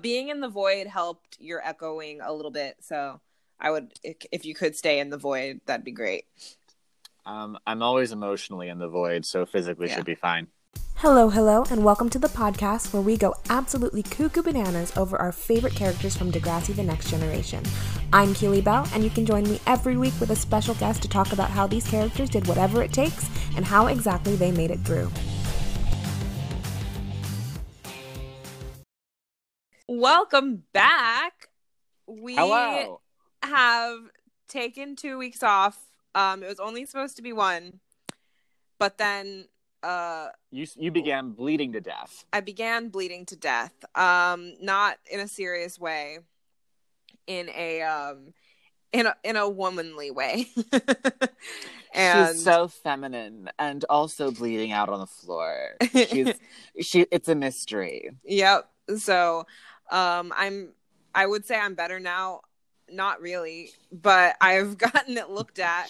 Being in the void helped your echoing a little bit, so I would if if you could stay in the void, that'd be great. Um, I'm always emotionally in the void, so physically Yeah. should be fine. Hello, hello, and welcome to the podcast where we go absolutely cuckoo bananas over our favorite characters from Degrassi The Next Generation. I'm Keely Bell, and you can join me every week with a special guest to talk about how these characters did whatever it takes and how exactly they made it through. Welcome back. We Hello. have taken two weeks off. Um, it was only supposed to be one, but then uh, You you began bleeding to death. I began bleeding to death. Um, not in a serious way, in a um, in a in a womanly way. and She's so feminine and also bleeding out on the floor. She's she. It's a mystery. Yep. So, um, I'm. I would say I'm better now. Not really, but I've gotten it looked at,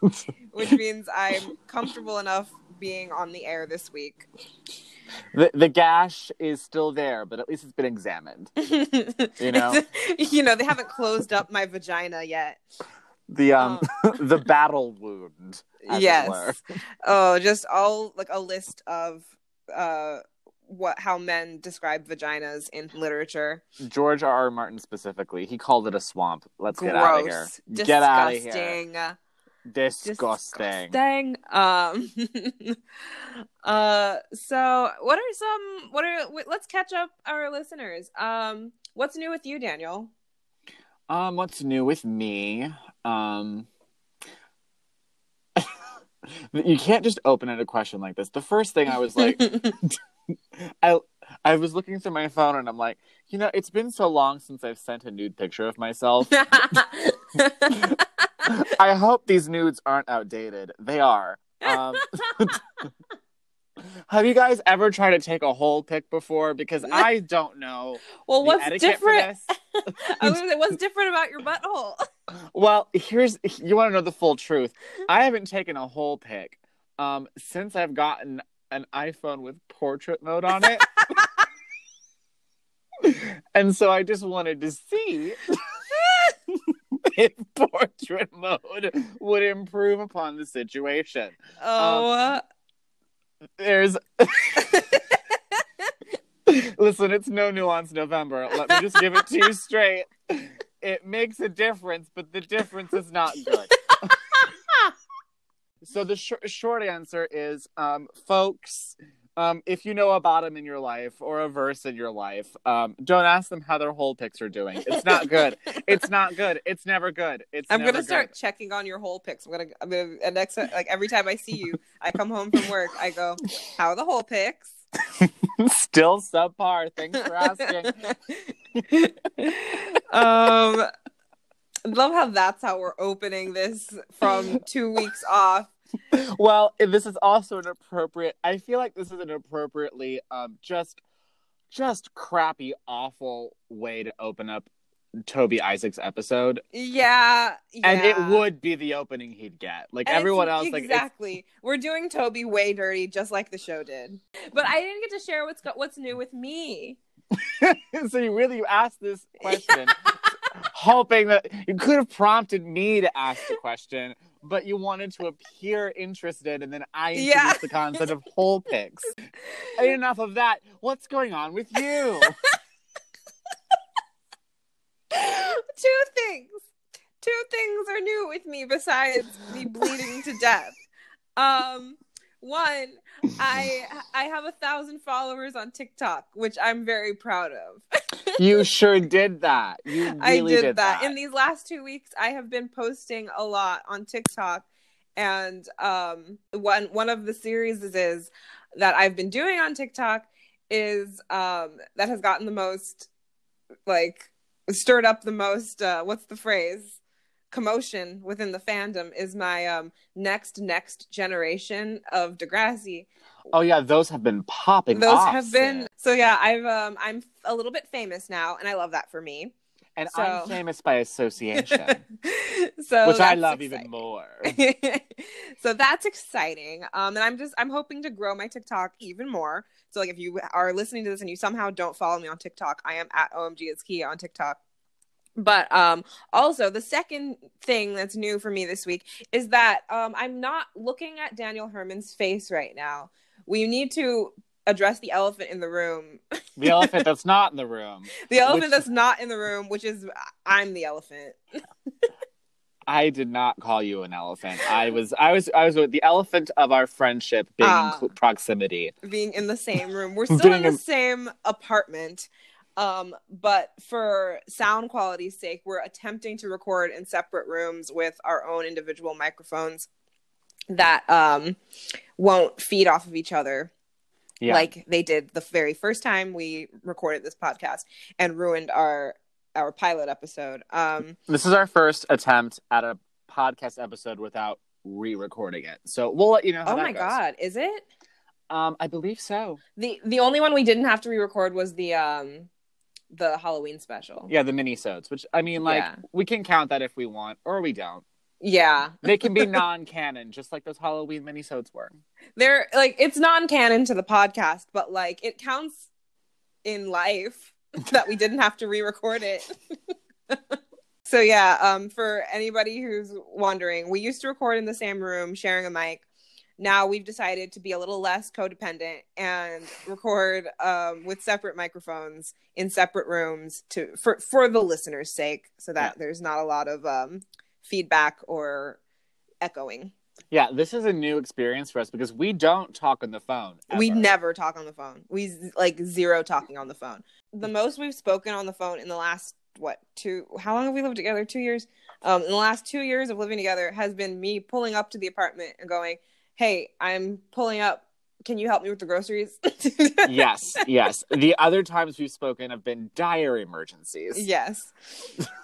which means I'm comfortable enough being on the air this week. The the gash is still there, but at least it's been examined. you know? you know, they haven't closed up my vagina yet. The um the battle wound. as it Yes. were. Oh, just all like a list of uh what how men describe vaginas in literature. George R. R. Martin specifically, he called it a swamp. Let's get out of here. Gross. Get out of here. Disgusting. Disgusting. Disgusting. Um uh so what are some what are let's catch up our listeners. Um what's new with you, Daniel? Um, what's new with me? Um, you can't just open at a question like this. The first thing I was like, I I was looking through my phone and I'm like, you know, it's been so long since I've sent a nude picture of myself. I hope these nudes aren't outdated. They are. Um, have you guys ever tried to take a hole pic before? Because I don't know. well, the what's different? For this. I was say, what's different about your butthole? Well, here's you want to know the full truth. I haven't taken a hole pic um since I've gotten an iPhone with portrait mode on it. and so I just wanted to see if portrait mode would improve upon the situation. Oh, um, There's Listen, it's no nuance November. Let me just give it to you straight. It makes a difference, but the difference is not good. So the sh- short answer is, um, folks, um, if you know a bottom in your life or a verse in your life, um, don't ask them how their hole pics are doing. It's not good. it's not good. It's never good. It's I'm gonna good. start checking on your hole pics. I'm gonna, I'm gonna, next, like every time I see you, I come home from work, I go, "How are the hole pics?" Still subpar. Thanks for asking. um, I love how that's how we're opening this from two weeks off. well, this is also an appropriate. I feel like this is an appropriately um just just crappy, awful way to open up Toby Isaac's episode, Yeah, and it would be the opening he'd get. Like And everyone else, like exactly. We're doing Toby way dirty, just like the show did. But I didn't get to share what's got what's new with me. so you really you asked this question, hoping that you could have prompted me to ask the question, but you wanted to appear interested, and then I introduced Yeah. the concept of hole pics. And enough of that. What's going on with you? Two things. Two things are new with me besides me bleeding to death. Um, one, I I have a thousand followers on TikTok, which I'm very proud of. you sure did that. You really I did, did, that. In these last two weeks, I have been posting a lot on TikTok, and um, one one of the series is that I've been doing on TikTok is um that has gotten the most like stirred up the most. Uh, what's the phrase? Commotion within the fandom is my um next next generation of Degrassi, Oh yeah, those have been popping. those off have been so yeah i've um i'm a little bit famous now and i love that for me and So- I'm famous by association, so which I love exciting. even more. so that's exciting. Um, and I'm just I'm hoping to grow my TikTok even more. So like if you are listening to this and you somehow don't follow me on TikTok, I am at OMG is key on TikTok. But um also the second thing that's new for me this week is that um I'm not looking at Daniel Herman's face right now. We need to address the elephant in the room. The elephant that's not in the room. The elephant Which- that's not in the room, which is I'm the elephant. I did not call you an elephant. I was, I was, I was with the elephant of our friendship being in proximity. being in the same room. We're still in the in- same apartment. Um, but for sound quality's sake, we're attempting to record in separate rooms with our own individual microphones that um won't feed off of each other Yeah. like they did the very first time we recorded this podcast and ruined our our pilot episode. Um this is our first attempt at a podcast episode without re-recording it. So we'll let you know. How oh my goes. god, is it? Um, I believe so. The the only one we didn't have to re-record was the um the Halloween special. Yeah, the mini-sodes, which I mean, like Yeah. we can count that if we want, or we don't. Yeah. They can be non-canon, just like those Halloween mini-sodes were. they're like it's non-canon to the podcast but like it counts in life that we didn't have to re-record it so yeah um for anybody who's wondering we used to record in the same room sharing a mic now we've decided to be a little less codependent and record um, with separate microphones in separate rooms to for for the listeners sake so that there's not a lot of um, feedback or echoing Yeah, this is a new experience for us because we don't talk on the phone. We never talk on the phone. We like zero talking on the phone. The most we've spoken on the phone in the last what two? How long have we lived together? Two years. Um, in the last two years of living together has been me pulling up to the apartment and going, "Hey, I'm pulling up. Can you help me with the groceries?" yes, yes. The other times we've spoken have been dire emergencies. Yes.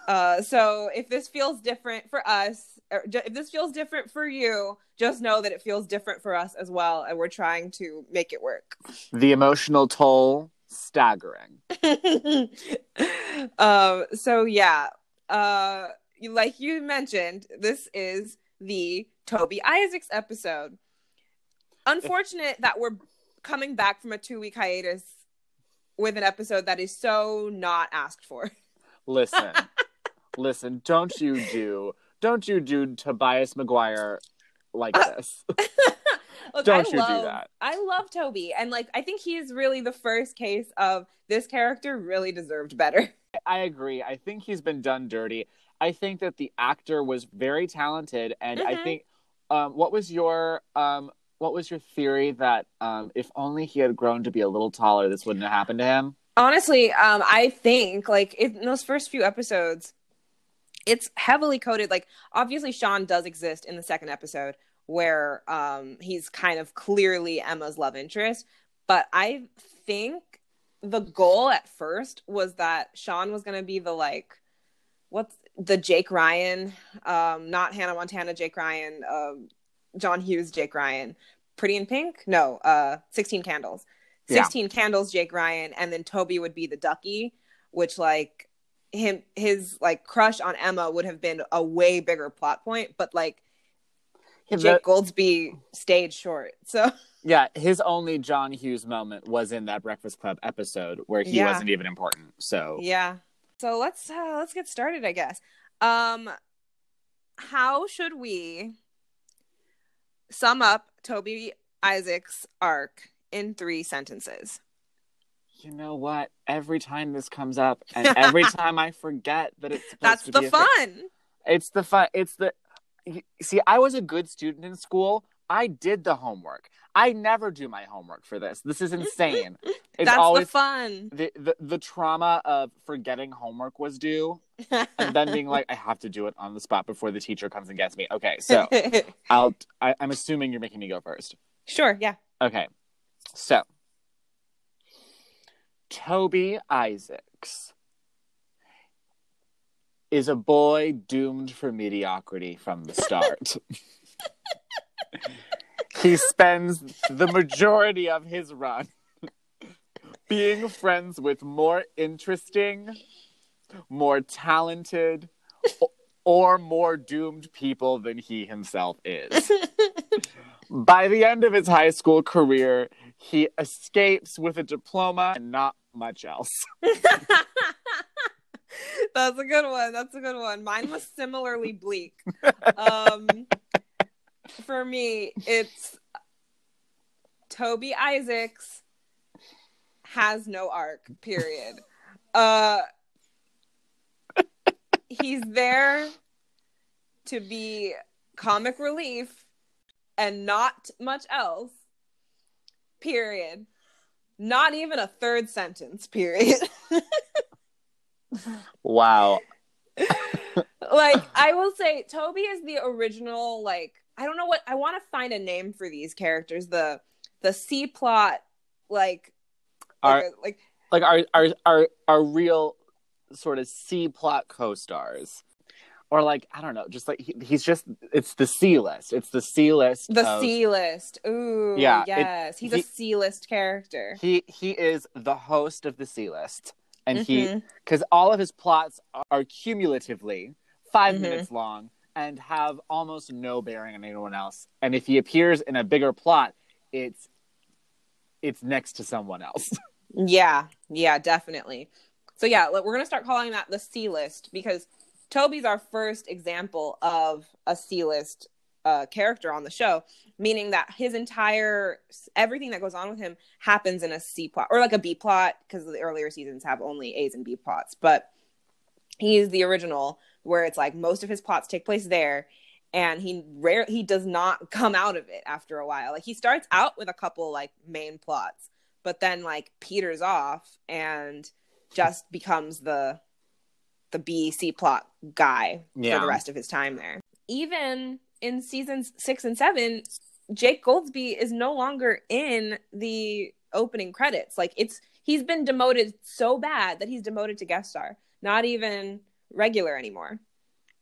Uh, so if this feels different for us, or if this feels different for you, just know that it feels different for us as well, and we're trying to make it work. The emotional toll, staggering. um so yeah uh like you mentioned this is the toby isaacs episode unfortunate that we're coming back from a two week hiatus with an episode that is so not asked for Listen, listen. Don't you do, don't you do Tobias Maguire like Uh, this? Look, Don't I you do that. I love Toby, and like I think he's really the first case of this character really deserved better. I agree. I think he's been done dirty. I think that the actor was very talented, and I Mhm. think, um, what was your um, what was your theory that um, if only he had grown to be a little taller, this wouldn't have happened to him? honestly um i think like in those first few episodes it's heavily coded like obviously sean does exist in the second episode where um he's kind of clearly emma's love interest but i think the goal at first was that sean was going to be the like what's the jake ryan um not hannah montana jake ryan um john hughes jake ryan pretty in pink no uh 16 candles Yeah. 16 candles jake ryan and then toby would be the ducky which like him his like crush on emma would have been a way bigger plot point but like Yeah, jake goldsbie stayed short so yeah, his only John Hughes moment was in that Breakfast Club episode where he Yeah. wasn't even important. So yeah so let's uh, let's get started i guess um how should we sum up toby isaac's arc in three sentences you know what? Every time this comes up, and every time I forget that it's supposed that's to the fun It's the fun. It's the. See, I was a good student in school. I did the homework. I never do my homework for this. This is insane. It's that's always the fun the, the the trauma of forgetting homework was due, and then being like, I have to do it on the spot before the teacher comes and gets me. Okay, so I'll. I, I'm assuming you're making me go first. sure yeah Okay, so Toby Isaacs is a boy doomed for mediocrity from the start. he spends the majority of his run being friends with more interesting, more talented or more doomed people than he himself is. By the end of his high school career, he escapes with a diploma and not much else. That's a good one. That's a good one. Mine was similarly bleak. Um, for me, it's Toby Isaacs has no arc. Period. Uh, he's there to be comic relief and not much else. Period. Not even a third sentence. Period. Wow. like I will say Toby is the original like I don't know what I want to find a name for these characters the the C plot like Are like, like our our our our real sort of C plot co-stars. Or like I don't know, just like he, he's just it's the C list. It's the C list. the of- C list. Ooh, Yeah, it- yes. He's he- a C list character. He he is the host of the C list, and he Mhm. because all of his plots are cumulatively 5 Mhm. minutes long and have almost no bearing on anyone else. And if he appears in a bigger plot, it's it's next to someone else. Yeah, yeah, definitely. So yeah, we're gonna start calling that the C list because Toby's our first example of a C list uh, character on the show, meaning that his entire everything that goes on with him happens in a C plot or like a B plot because the earlier seasons have only A's and B plots, but he's the original where it's like most of his plots take place there and he rare he does not come out of it after a while like he starts out with a couple like main plots but then like peters off and just becomes the the B C plot guy for the rest of his time there. Even in seasons six and seven, Jake Goldsbie is no longer in the opening credits. Like it's he's been demoted so bad that he's demoted to guest star, not even regular anymore.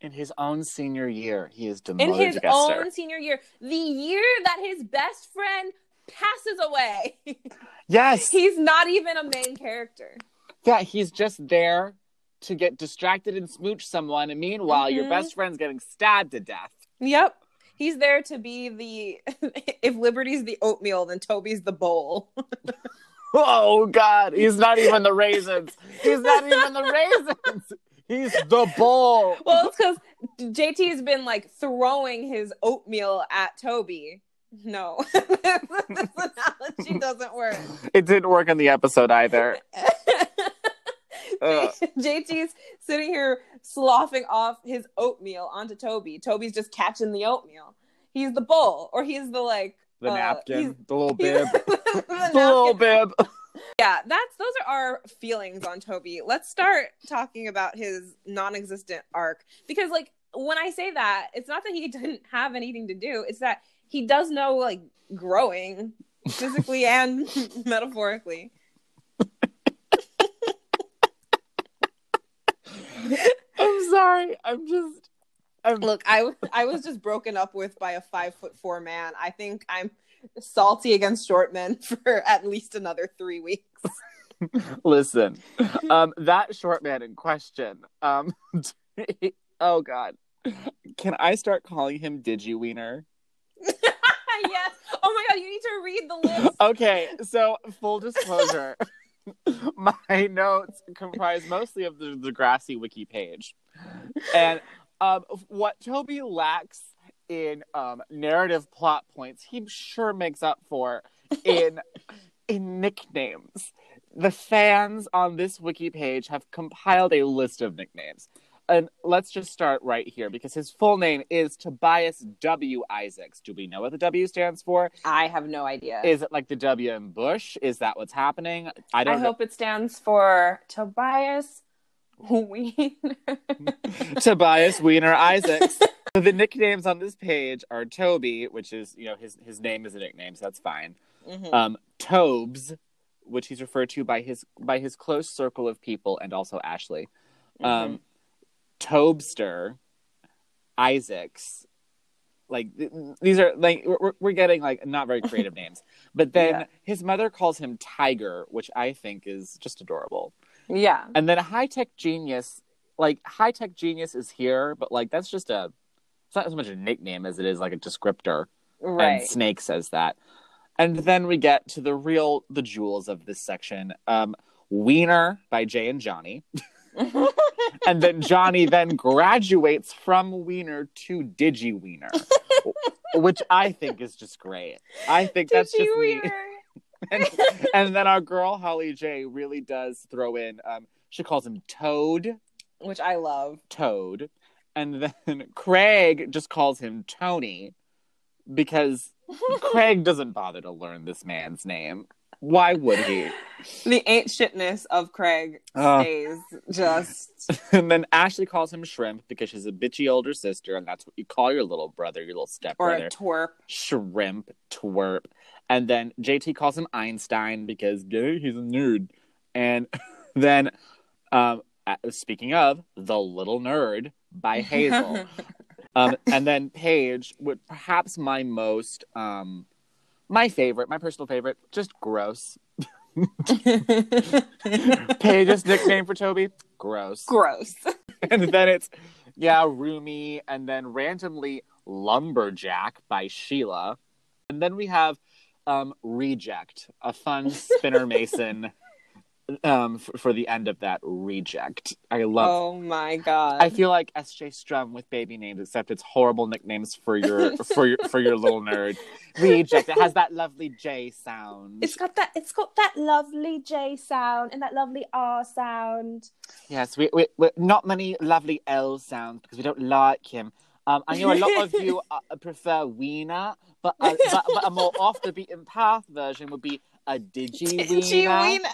in his own senior year, he is demoted. In his to own star. senior year, the year that his best friend passes away, Yes, he's not even a main character. yeah, he's just there to get distracted and smooch someone, and meanwhile, your Mhm. best friend's getting stabbed to death. Yep. He's there to be the if Liberty's the oatmeal, then Toby's the bowl. Oh God, he's not even the raisins. He's not even the raisins. He's the bowl. well, it's because JT's been like throwing his oatmeal at Toby. No, this analogy doesn't work. It didn't work in the episode either. Ugh. JT's sitting here sloughing off his oatmeal onto Toby. Toby's just catching the oatmeal. He's the bowl, or he's the like The uh, napkin, the little bib, the the little bib. Yeah that's those are our feelings on toby let's start talking about his non-existent arc because like when i say that it's not that he didn't have anything to do it's that he does know like growing physically and metaphorically I'm sorry. I'm just. I'm look i i was just broken up with by a five foot four man i think i'm salty against short men for at least another three weeks listen. Um, that short man in question. Um, oh God, can I start calling him Digimwiener? yes oh my god you need to read the list Okay, so full disclosure, my notes comprise mostly of the Degrassi wiki page, and um, what Toby lacks in um, narrative plot points, he sure makes up for in in nicknames. The fans on this wiki page have compiled a list of nicknames. And let's just start right here because his full name is Tobias W. Isaacs. Do we know what the W stands for? i have no idea Is it like the W in Bush? Is that what's happening? I I don't know. hope it stands for Tobias Wiener. Tobias Wiener Isaacs. So the nicknames on this page are Toby, which is you know his his name is a nickname, so that's fine. Mhm. Um, Tobes, which he's referred to by his by his close circle of people, and also Ashley. Um, Tobster, Isaacs. Like th- these are like we're, we're getting like not very creative names, but then Yeah. his mother calls him Tiger, which I think is just adorable. Yeah. And then high tech genius, like high tech genius is here, but like that's just a it's not as much a nickname as it is like a descriptor. Right. And Snake says that. And then we get to the real the jewels of this section. Um Wiener by Jay and Johnny. and then Johnny then graduates from Wiener to Digi Wiener. which I think is just great. I think that's just me. And, and then our girl Holly J really does throw in um she calls him Toad. Which I love. Toad. And then Craig just calls him Tony because Craig doesn't bother to learn this man's name. Why would he? The ain't shitness of Craig Uh, stays just and then Ashley calls him Shrimp because she's a bitchy older sister, and that's what you call your little brother, your little stepbrother. or a twerp. Shrimp, twerp. And then JT calls him Einstein because gay, he's a nerd. And then, um, uh, speaking of, The Little Nerd by Hazel. um, and then Paige, would perhaps my most, um, my favorite, my personal favorite, just gross. Paige's nickname for Toby, gross. Gross. and then it's, yeah, Roomy, and then randomly Lumberjack by Sheila. And then we have um, Reject, a fun spinner mason um, f- for the end of that Reject. I love oh my god. I feel like SJ Strum with baby names, except it's horrible nicknames for your for your for your little nerd. Reject. It has that lovely J sound. It's got that. It's got that lovely J sound and that lovely R sound. Yes, we, we we're not many lovely L sounds because we don't like him. Um, I know a lot of you uh, prefer Wiener, but, uh, but but a more off the beaten path version would be a Digi Digi Wiener. Wiener.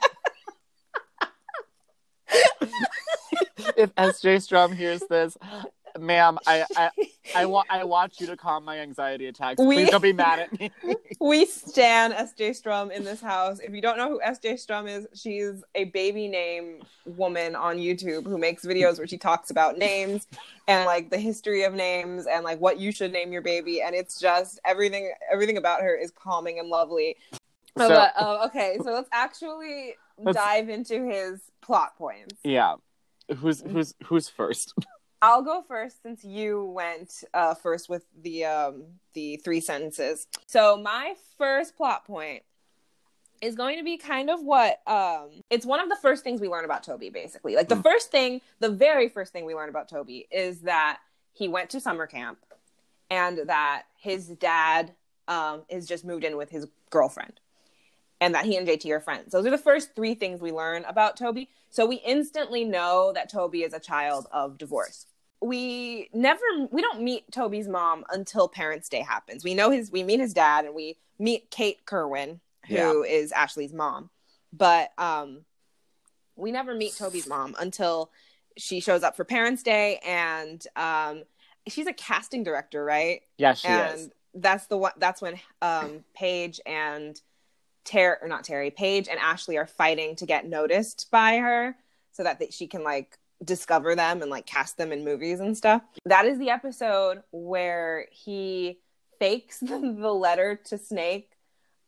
If SJ Strum hears this, ma'am, I I I want I want you to calm my anxiety attacks. We- Please don't be mad at me. We stan SJ Strum in this house. If you don't know who SJ Strum is, she's a baby name woman on YouTube who makes videos where she talks about names and like the history of names and like what you should name your baby. And it's just everything. Everything about her is calming and lovely. So- but, uh, okay, so let's actually Let's- dive into his plot points. yeah. Who's who's who's first? I'll go first since you went uh, first with the um, the three sentences. So my first plot point is going to be kind of what um, it's one of the first things we learn about Toby. Basically, like the Mm. first thing, the very first thing we learn about Toby is that he went to summer camp and that his dad um, is just moved in with his girlfriend and that he and JT are friends. Those are the first three things we learn about Toby. So we instantly know that Toby is a child of divorce. We never we don't meet Toby's mom until Parents' Day happens. We know his we meet his dad and we meet Kate Kerwin, who is Ashley's mom. But um we never meet Toby's mom until she shows up for Parents' Day and um she's a casting director, right? Yeah, she and is. that's the one that's when um Paige and Terri or not Terri, Paige and Ashley are fighting to get noticed by her so that they, she can like discover them and like cast them in movies and stuff. That is the episode where he fakes the, the letter to Snake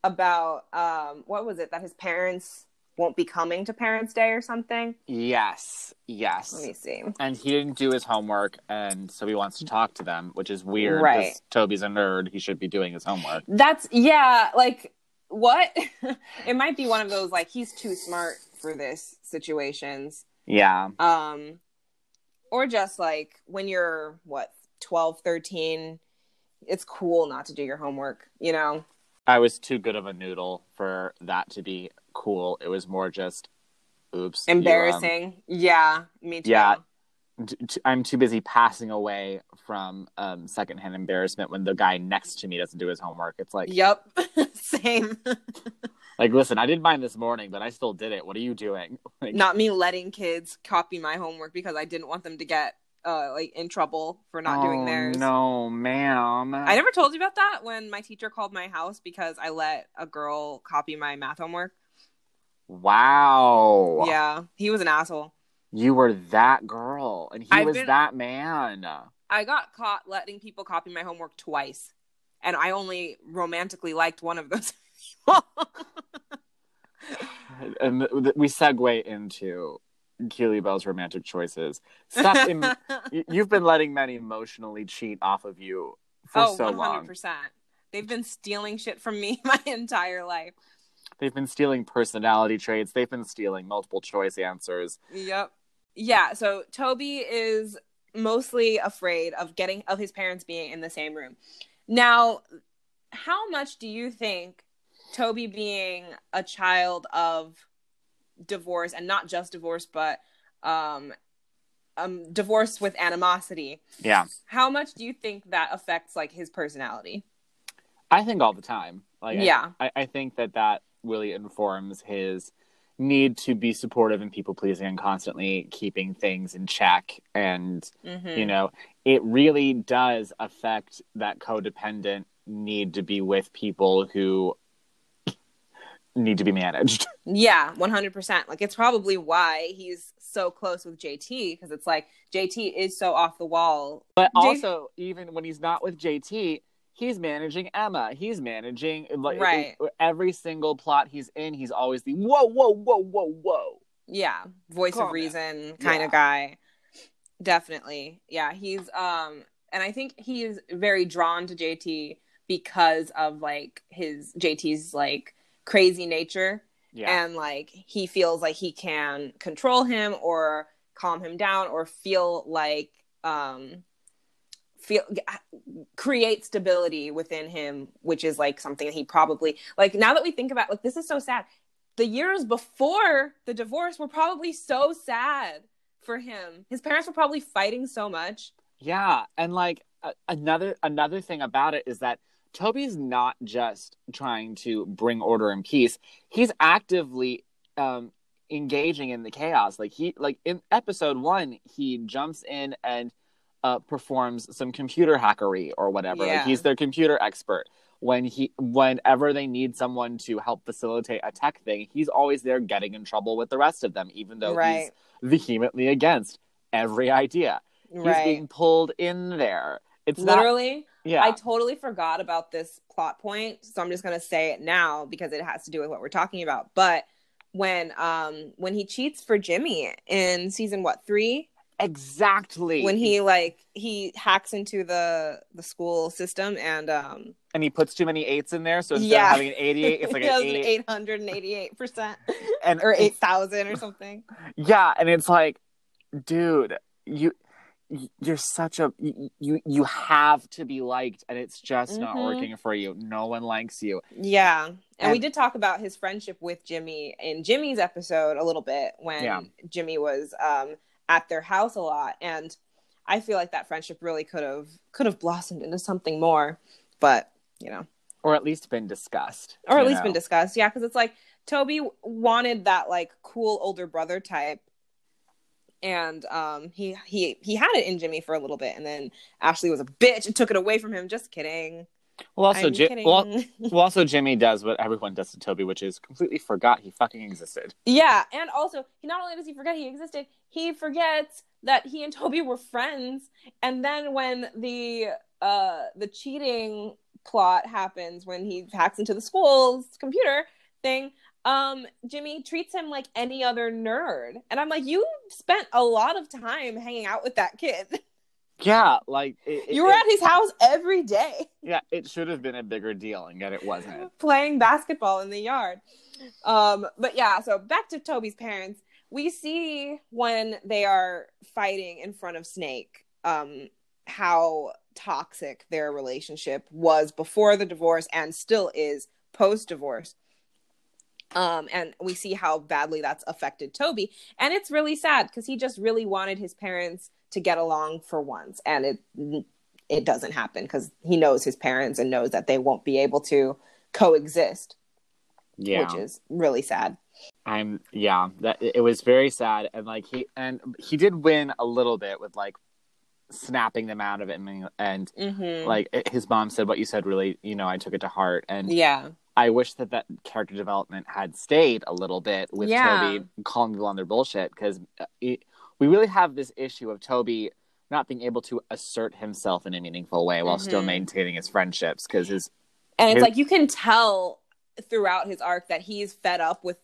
about um what was it that his parents won't be coming to Parents' Day or something. Yes, yes. Let me see. and he didn't do his homework, and so he wants to talk to them, which is weird. Right. Toby's a nerd; he should be doing his homework. That's yeah, like what? it might be one of those like he's too smart for this situations. Yeah, Um or just like when you're what 12, 13, it's cool not to do your homework, you know. I was too good of a noodle for that to be cool. It was more just, oops, you, um, Embarrassing. yeah, me too. Yeah. I'm too busy passing away from um, secondhand embarrassment when the guy next to me doesn't do his homework. It's like, Yep. Same. like, listen, I did mine this morning, but I still did it. What are you doing? Like, not me letting kids copy my homework because I didn't want them to get uh like in trouble for not doing oh, theirs. No, ma'am. I never told you about that when my teacher called my house because I let a girl copy my math homework. Wow. Yeah, he was an asshole. You were that girl, and he I've was been- that man. I got caught letting people copy my homework twice, and I only romantically liked one of those. people. And we segue into Keely Bell's romantic choices. Im- you've been letting men emotionally cheat off of you for oh, so 100%. long. They've been stealing shit from me my entire life. They've been stealing personality traits. They've been stealing multiple choice answers. Yep. Yeah, so Toby is mostly afraid of getting of his parents being in the same room. Now, how much do you think Toby being a child of divorce and not just divorce but um um divorce with animosity, Yeah, how much do you think that affects like his personality? I think all the time. Like, Yeah. I, I think that that really informs his need to be supportive and people pleasing and constantly keeping things in check and Mhm. you know it really does affect that codependent need to be with people who need to be managed Yeah, 100%. Like it's probably why he's so close with JT because it's like JT is so off the wall. but J- also even when he's not with jt he's managing emma he's managing like Right. every single plot he's in he's always the whoa whoa whoa whoa whoa Yeah, voice Calm of reason kind Yeah. of guy. Definitely. Yeah, he's um and I think he is very drawn to JT because of like his JT's like crazy nature yeah and like he feels like he can control him or calm him down or feel like um feel create stability within him which is like something he probably like now that we think about like this is so sad the years before the divorce were probably so sad for him his parents were probably fighting so much Yeah, and like a- another another thing about it is that Toby's not just trying to bring order and peace. He's actively um engaging in the chaos. Like he like in episode 1, he jumps in and uh performs some computer hackery or whatever. Yeah. Like he's their computer expert. When he whenever they need someone to help facilitate a tech thing, he's always there getting in trouble with the rest of them even though Right. he's vehemently against every idea. He's being pulled in there. It's not literally yeah. I totally forgot about this plot point, so I'm just gonna say it now because it has to do with what we're talking about. But when um when he cheats for Jimmy in season what three, exactly. when he like he hacks into the the school system and um and he puts too many eights in there, so instead Yeah. of having an 88, it's like an eight. eight hundred and eighty eight percent and or eight thousand or something. Yeah, and it's like, dude, you you're such a you you, have to be liked and it's just not Mhm. working for you. No one likes you. Yeah. And, we did talk about his friendship with Jimmy in Jimmy's episode a little bit when Yeah. Jimmy was um, at their house a lot. And I feel like that friendship really could have could have blossomed into something more. But, you know, Or at least been discussed. or at least been discussed. Yeah, because it's like Toby wanted that like cool older brother type. And um, he he he had it in Jimmy for a little bit, and then Ashley was a bitch and took it away from him. Just kidding. Well also Ji- well, well also Jimmy does what everyone does to Toby, which is completely forgot he fucking existed. Yeah, and also he not only does he forget he existed, he forgets that he and Toby were friends. And then when the uh the cheating plot happens when he hacks into the school's computer thing, um Jimmy treats him like any other nerd. And I'm like, you spent a lot of time hanging out with that kid. Yeah, like it, you were it, at his house every day. yeah, it should have been a bigger deal, and yet it wasn't. playing basketball in the yard. Um, but yeah, so back to Toby's parents. We see when they are fighting in front of Snake, um, how toxic their relationship was before the divorce and still is post divorce. Um, and we see how badly that's affected Toby. And it's really sad because he just really wanted his parents to get along for once. And it it doesn't happen because he knows his parents and knows that they won't be able to coexist, Yeah, which is really sad. I'm yeah, that it was very sad and like he and he did win a little bit with like snapping them out of it and, and Mm-hmm. like it- his mom said what you said really, you know, I took it to heart and yeah, I wish that that character development had stayed a little bit with Yeah. Toby calling people on their bullshit because we really have this issue of Toby not being able to assert himself in a meaningful way while still Mhm. maintaining his friendships because his and it's His- like you can tell throughout his arc that he's fed up with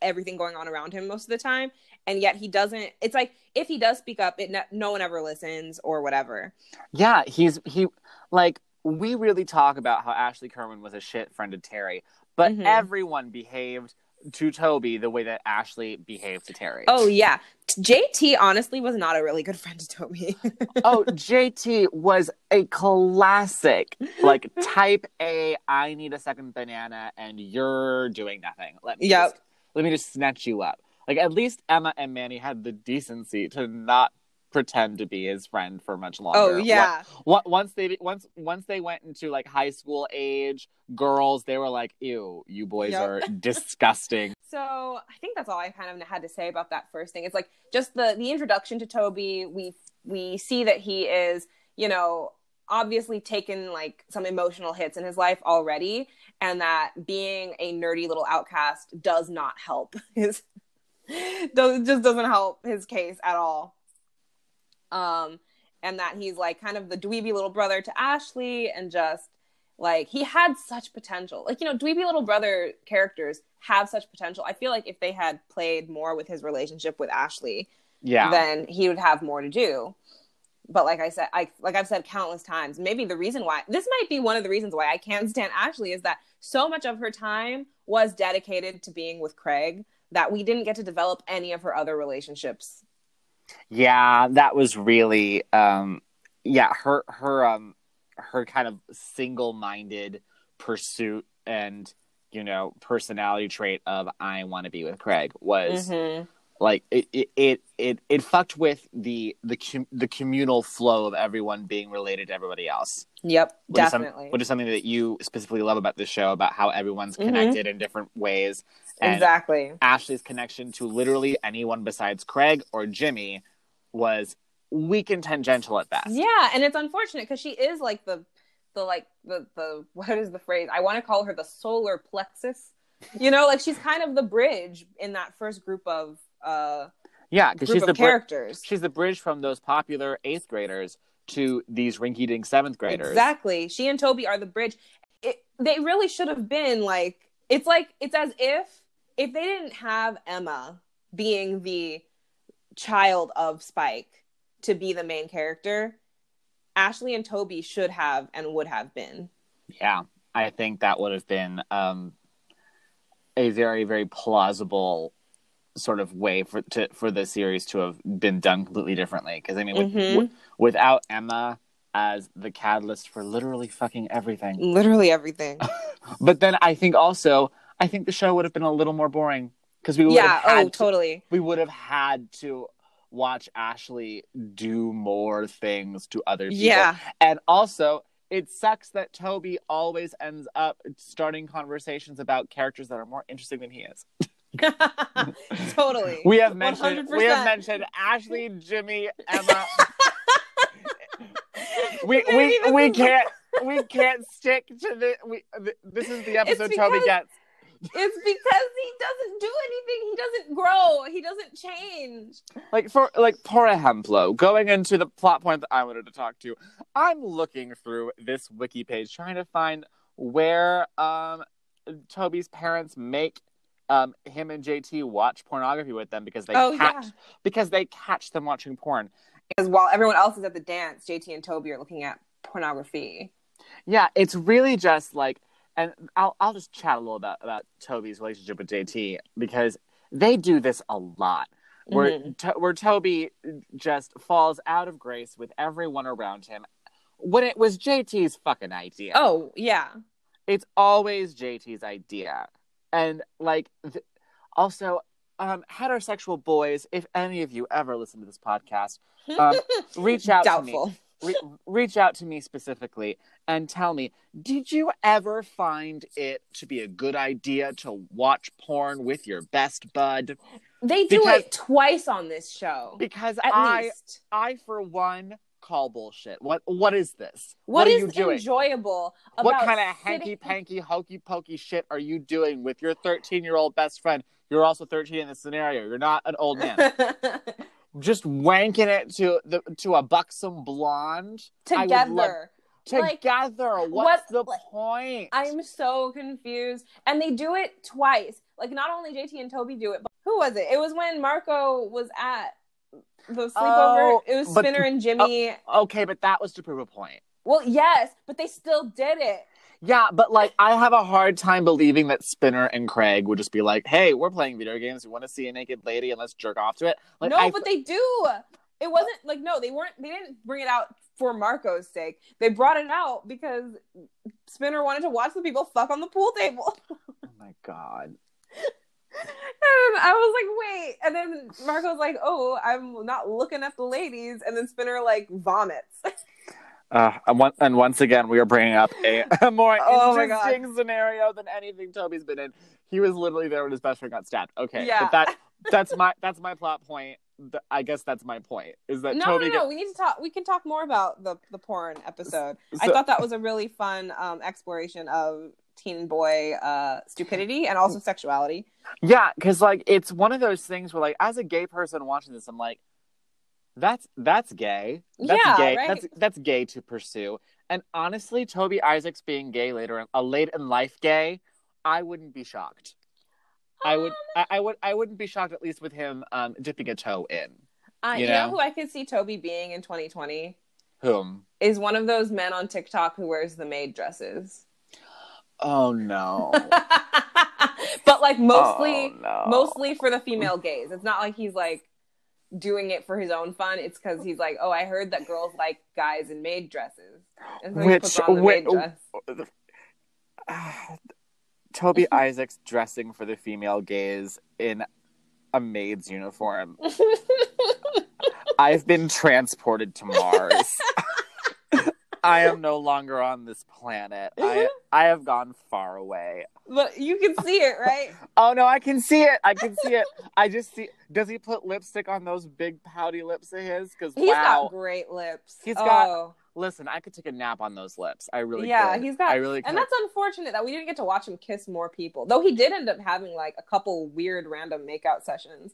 everything going on around him most of the time, and yet he doesn't it's like if he does speak up it ne- no one ever listens or whatever Yeah, he's he like we really talk about how Ashley Kerwin was a shit friend to Terri, but Mhm. everyone behaved to Toby the way that Ashley behaved to Terri. oh yeah jt honestly was not a really good friend to toby oh, JT was a classic, like type A. I need a second banana, and you're doing nothing. Let me Yep. just, let me just snatch you up. Like at least Emma and Manny had the decency to not pretend to be his friend for much oh, longer. oh yeah What, once they once once they went into like high school age girls, they were like, "Ew, you boys Yep. are disgusting." So I think that's all I kind of had to say about that first thing. It's like just the the introduction to Toby. We we see that he is, you know, obviously taken like some emotional hits in his life already, and that being a nerdy little outcast does not help his does just doesn't help his case at all. Um, and that he's like kind of the dweeby little brother to Ashley, and just like he had such potential. Like you know, dweeby little brother characters have such potential. I feel like if they had played more with his relationship with Ashley, Yeah, then he would have more to do. But like I said, I like I've said countless times, maybe the reason why this might be one of the reasons why I can't stand Ashley is that so much of her time was dedicated to being with Craig that we didn't get to develop any of her other relationships. Yeah, that was really, um, yeah, her her um her kind of single minded pursuit and you know personality trait of I want to be with Craig was. Mhm. like it it it it, it fucked with the the com- the communal flow of everyone being related to everybody else Yep, which is, some- definitely. which is something that you specifically love about this show about how everyone's Mhm. connected in different ways and exactly. ashley's connection to literally anyone besides craig or jimmy was weak and tangential at best Yeah, and it's unfortunate because she is like the the like the the what is the phrase? I want to call her the solar plexus. You know, like she's kind of the bridge in that first group of uh yeah because she's the characters. she's the bridge from those popular eighth graders to these rinky-dink seventh graders Exactly. She and Toby are the bridge. It, they really should have been like it's like it's as if if they didn't have Emma being the child of Spike to be the main character, Ashley and Toby should have and would have been. Yeah, I think that would have been um, a very, very plausible sort of way for to for the series to have been done completely differently. Because I mean, with, Mhm. w- without Emma as the catalyst for literally fucking everything, Literally everything. but then I think also I think the show would have been a little more boring because we would yeah, have had oh to- totally. we would have had to watch Ashley do more things to other people. Yeah. And also, it sucks that Toby always ends up starting conversations about characters that are more interesting than he is. totally. We have mentioned we have mentioned Ashley, Jimmy, Emma. we can't we we can't we can't stick to the we th- this is the episode Toby gets. It's because he doesn't do anything. He doesn't grow. He doesn't change. Like for like por ejemplo, going into the plot point that I wanted to talk to, I'm looking through this wiki page trying to find where um Toby's parents make um him and JT watch pornography with them because they Oh, catch yeah. because they catch them watching porn. Because while everyone else is at the dance, JT and Toby are looking at pornography. Yeah, it's really just like and I'll I'll just chat a little about about Toby's relationship with JT because they do this a lot. Where Mhm. to, where Toby just falls out of grace with everyone around him when it was JT's fucking idea. Oh yeah. It's always JT's idea. And like th- also um heterosexual boys, if any of you ever listen to this podcast, um, reach out to me Doubtful. Re- reach out to me specifically and tell me did you ever find it to be a good idea to watch porn with your best bud? They do Because- it twice on this show. because At i least. i for one call bullshit. What what is this? What are is you doing? enjoyable about what kind of sitting- hanky panky hokey pokey shit are you doing with your 13 year old best friend? You're also 13 in this scenario. You're not an old man just wanking it to the to a buxom blonde love- together? Like, together what's what- the like, point I'm so confused. And they do it twice. Like not only JT and Toby do it, but Who was it? It was when Marco was at the sleepover. Oh, it was but- Spinner and Jimmy. Oh, okay, but that was to prove a point. well, yes, but they still did it. Yeah, but like I have a hard time believing that Spinner and Craig would just be like, "Hey, we're playing video games. You want to see a naked lady and let's jerk off to it." Like, no, I, but they do. It wasn't like no, they weren't. They didn't bring it out for Marco's sake. They brought it out because Spinner wanted to watch the people fuck on the pool table. oh my god. And I was like, wait. And then Marco's like, oh, I'm not looking at the ladies. And then Spinner like vomits. Uh, and, one, and once again, we are bringing up a, a more Oh interesting scenario than anything Toby's been in. He was literally there when his best friend got stabbed. Okay, Yeah. but that that's my that's my plot point. I guess that's my point. Is that no, Toby? no, no. We need to talk. We can talk more about the the porn episode. I thought that was a really fun um, exploration of teen boy uh, stupidity and also sexuality. Yeah, because like it's one of those things where like as a gay person watching this, I'm like, that's that's gay. That's Yeah, gay. right? That's that's gay to pursue. And honestly, Toby Isaacs being gay later, in, a late in life gay, I wouldn't be shocked. I would, I, I would, I wouldn't be shocked at least with him um, dipping a toe in. Uh, You you know know? who I could see Toby being in 2020 Whom? is one of those men on TikTok who wears the maid dresses. Oh no. but like mostly Oh, no. mostly for the female gaze. It's not like he's like doing it for his own fun. It's because he's like, oh, I heard that girls like guys in maid dresses, and so he Which- puts on the whi- maid dress. Toby Isaacs dressing for the female gaze in a maid's uniform. I've been transported to Mars. I am no longer on this planet. I I have gone far away. But you can see it, right? Oh no, I can see it. I can see it. I just see. Does he put lipstick on those big pouty lips of his? Because He's wow, got great lips. He's got- Oh. listen, I could take a nap on those lips. I really yeah, could. he's got. I really could. and that's unfortunate that we didn't get to watch him kiss more people. Though he did end up having like a couple weird random makeout sessions.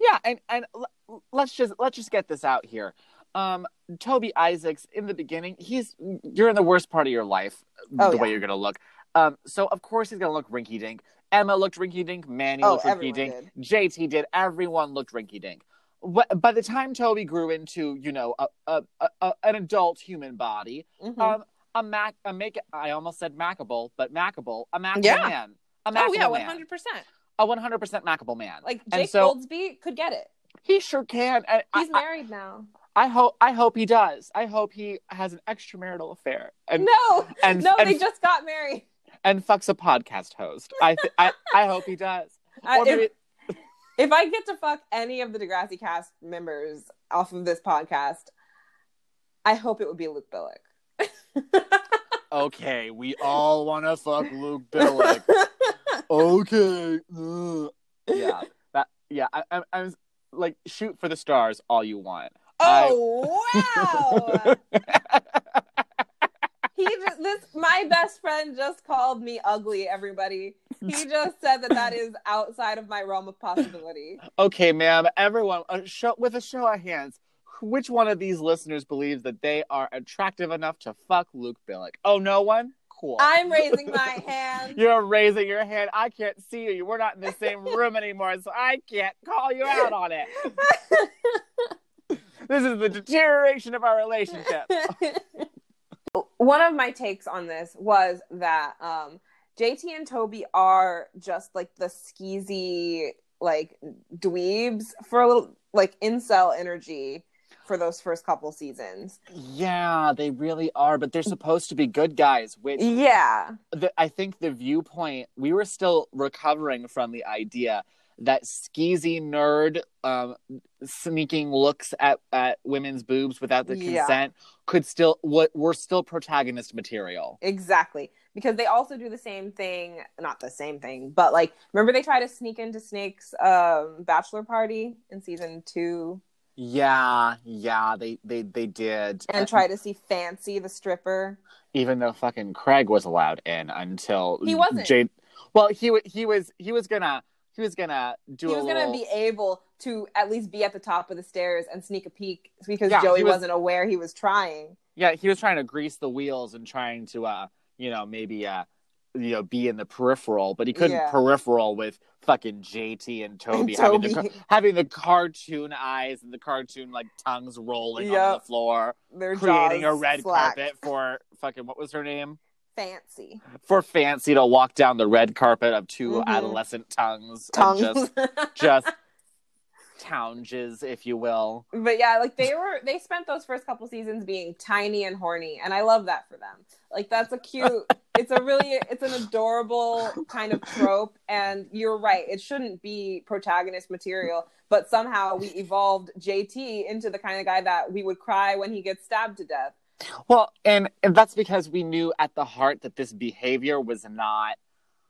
Yeah, and and l- let's just let's just get this out here. Um, Toby Isaacs in the beginning, he's you're in the worst part of your life, Oh, the yeah. way you're gonna look. Um, so of course he's gonna look rinky dink. Emma looked rinky dink. Manny Oh, looked rinky dink. JT did. Everyone looked rinky dink. By the time Toby grew into you know a, a, a, an adult human body, Mhm. um, a mac a make I almost said mackable, but mackable, a mackable Yeah. man, a mackable oh yeah, one hundred percent. a one hundred percent mackable man. Like Jake so- Goldsbie could get it. he sure can. And I- He's married now. I hope I hope he does. I hope he has an extramarital affair and No, and no, and, they just got married. and fucks a podcast host. I th- I I hope he does. I- Or maybe if, if I get to fuck any of the Degrassi cast members off of this podcast, I hope it would be Luke Bilyk. okay, we all want to fuck Luke Bilyk. okay, Ugh. yeah, that yeah. I, I, I was like, shoot for the stars, all you want. Oh wow! he just, this my best friend just called me ugly. Everybody, he just said that that is outside of my realm of possibility. Okay, ma'am. Everyone, a show with a show of hands. Which one of these listeners believes that they are attractive enough to fuck Luke Bilyk? Oh, no one. Cool. I'm raising my hand. You're raising your hand. I can't see you. We're not in the same room anymore, so I can't call you out on it. This is the deterioration of our relationship. One of my takes on this was that um, JT and Toby are just like the skeezy, like dweebs for a little, like incel energy for those first couple seasons. Yeah, they really are, but they're supposed to be good guys, which Yeah. the, I think the viewpoint we were still recovering from the idea that skeezy nerd um, sneaking looks at, at women's boobs without the Yeah. consent could still what were still protagonist material. Exactly. Because they also do the same thing, not the same thing, but like remember they try to sneak into Snake's um bachelor party in season 2 Yeah, yeah, they they they did, and try to see Fancy the stripper. even though fucking Craig was allowed in until He wasn't. Jade. Well, he he was he was gonna he was gonna do he was little. going to be able to at least be at the top of the stairs and sneak a peek because Yeah, Joey was- was... not aware he was trying. Yeah, he was trying to grease the wheels and trying to uh, you know, maybe uh you know be in the peripheral, but he couldn't Yeah. peripheral with fucking JT and Toby, And having the having the cartoon eyes and the cartoon like tongues rolling on the floor, Their creating a red slack. carpet for fucking what was her name? Fancy For Fancy to walk down the red carpet of 2 Mhm. adolescent tongues, tongues. just just tounges, if you will. but yeah, like they were they spent those first couple seasons being tiny and horny, and I love that for them. Like that's a cute. it's a really it's an adorable kind of trope, and you're right. It shouldn't be protagonist material, but somehow we evolved JT into the kind of guy that we would cry when he gets stabbed to death. Well, and, and that's because we knew at the heart that this behavior was not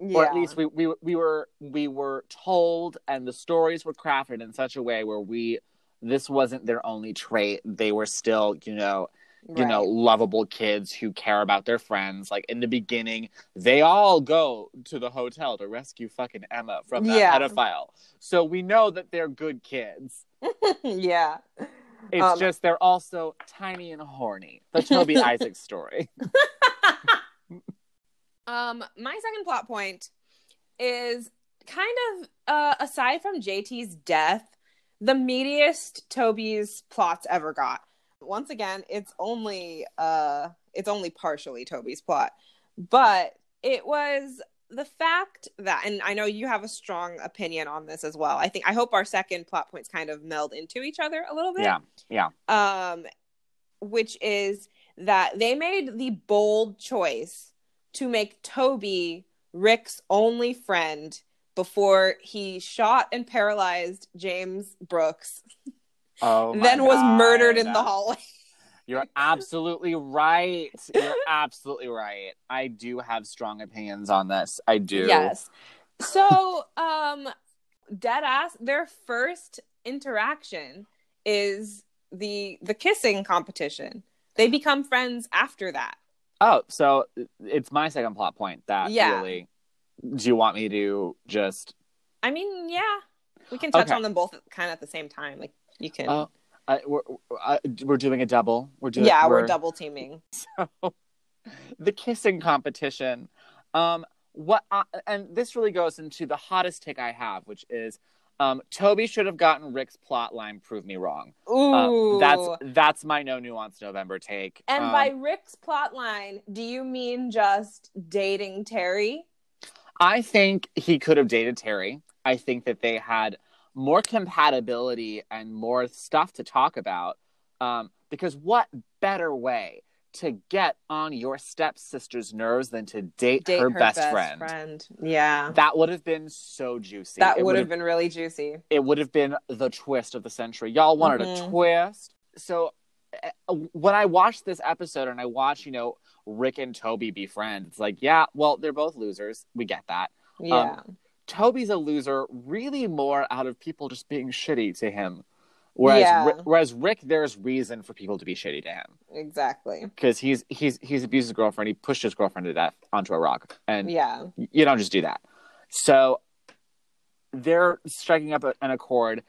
Yeah. or at least we, we we were we were told and the stories were crafted in such a way where we this wasn't their only trait they were still you know you know lovable kids who care about their friends like in the beginning they all go to the hotel to rescue fucking emma from that Yeah. pedophile so we know that they're good kids yeah. It's Um, just they're also tiny and horny the toby isaac story Um, my second plot point is kind of uh, aside from JT's death, the meatiest Toby's plots ever got. Once again, it's only uh, it's only partially Toby's plot, but it was the fact that, and I know you have a strong opinion on this as well. I think I hope our second plot points kind of meld into each other a little bit yeah yeah um, which is that they made the bold choice to make Toby Rick's only friend before he shot and paralyzed James Brooks, oh then was murdered in God. the hallway. You're absolutely right. You're absolutely right. I do have strong opinions on this. I do. Yes. So, um, dead ass. Their first interaction is the the kissing competition. They become friends after that. Oh, so it's my second plot point that Yeah. really. Do you want me to just? I mean, yeah, we can touch Okay. on them both kind of at the same time. Like you can. Oh, uh, we're uh, we're doing a double. We're doing. yeah, we're, double teaming. So, the kissing competition. Um, what? Uh, and this really goes into the hottest take I have, which is, um, Toby should have gotten Rick's plot line. Prove me wrong. Ooh, Uh, that's that's my no nuance November take. and Um, by Rick's plot line, do you mean just dating Terri? I think he could have dated Terri. I think that they had more compatibility and more stuff to talk about. Um, because what better way to get on your stepsister's nerves than to date, Date her, best, friend? Yeah, That would have been so juicy. that would have been really juicy. it would have been the twist of the century. Y'all wanted Mhm. a twist. So uh, when I watched this episode and I watch, you know, Rick and Toby be friends, it's like, yeah, well, they're both losers. We get that. Yeah, Toby's a loser really more out of people just being shitty to him. Whereas Yeah. Whereas Rick there's reason for people to be shitty to him exactly. because he's he's he's abused his girlfriend, he pushed his girlfriend to death onto a rock and Yeah, you don't just do that. So they're striking up an accord.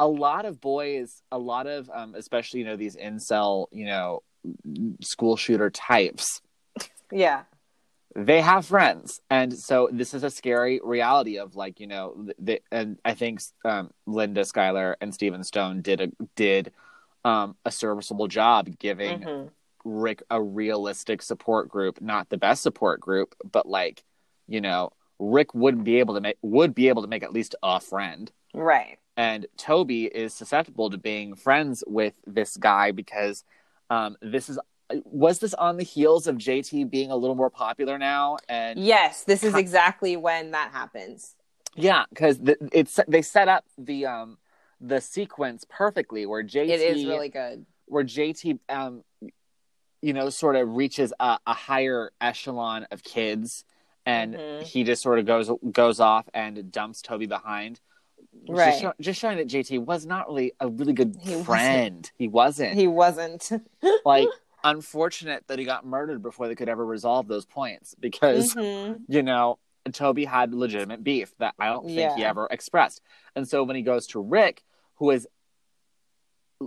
A lot of boys, a lot of um, especially you know these incel, you know, school shooter types, yeah, they have friends, and so this is a scary reality of like you know, the, and I think um, Linda Schuyler and Stephen Stohn did a did um, a serviceable job giving Mhm. Rick a realistic support group, not the best support group, but like, you know, Rick wouldn't be able to make would be able to make at least a friend. right. And Toby is susceptible to being friends with this guy because um, this is was this on the heels of JT being a little more popular now and Yes, this is exactly when that happens. yeah because the, it's they set up the um the sequence perfectly where JT It is really good. where JT, um, you know, sort of reaches a, a higher echelon of kids, and Mhm. he just sort of goes goes off and dumps Toby behind. Right. Just, show, just showing that JT was not really a really good He wasn't. friend. He wasn't. He wasn't. like unfortunate that he got murdered before they could ever resolve those points because Mhm. you know Toby had legitimate beef that I don't think he ever expressed. And so when he goes to Rick, who is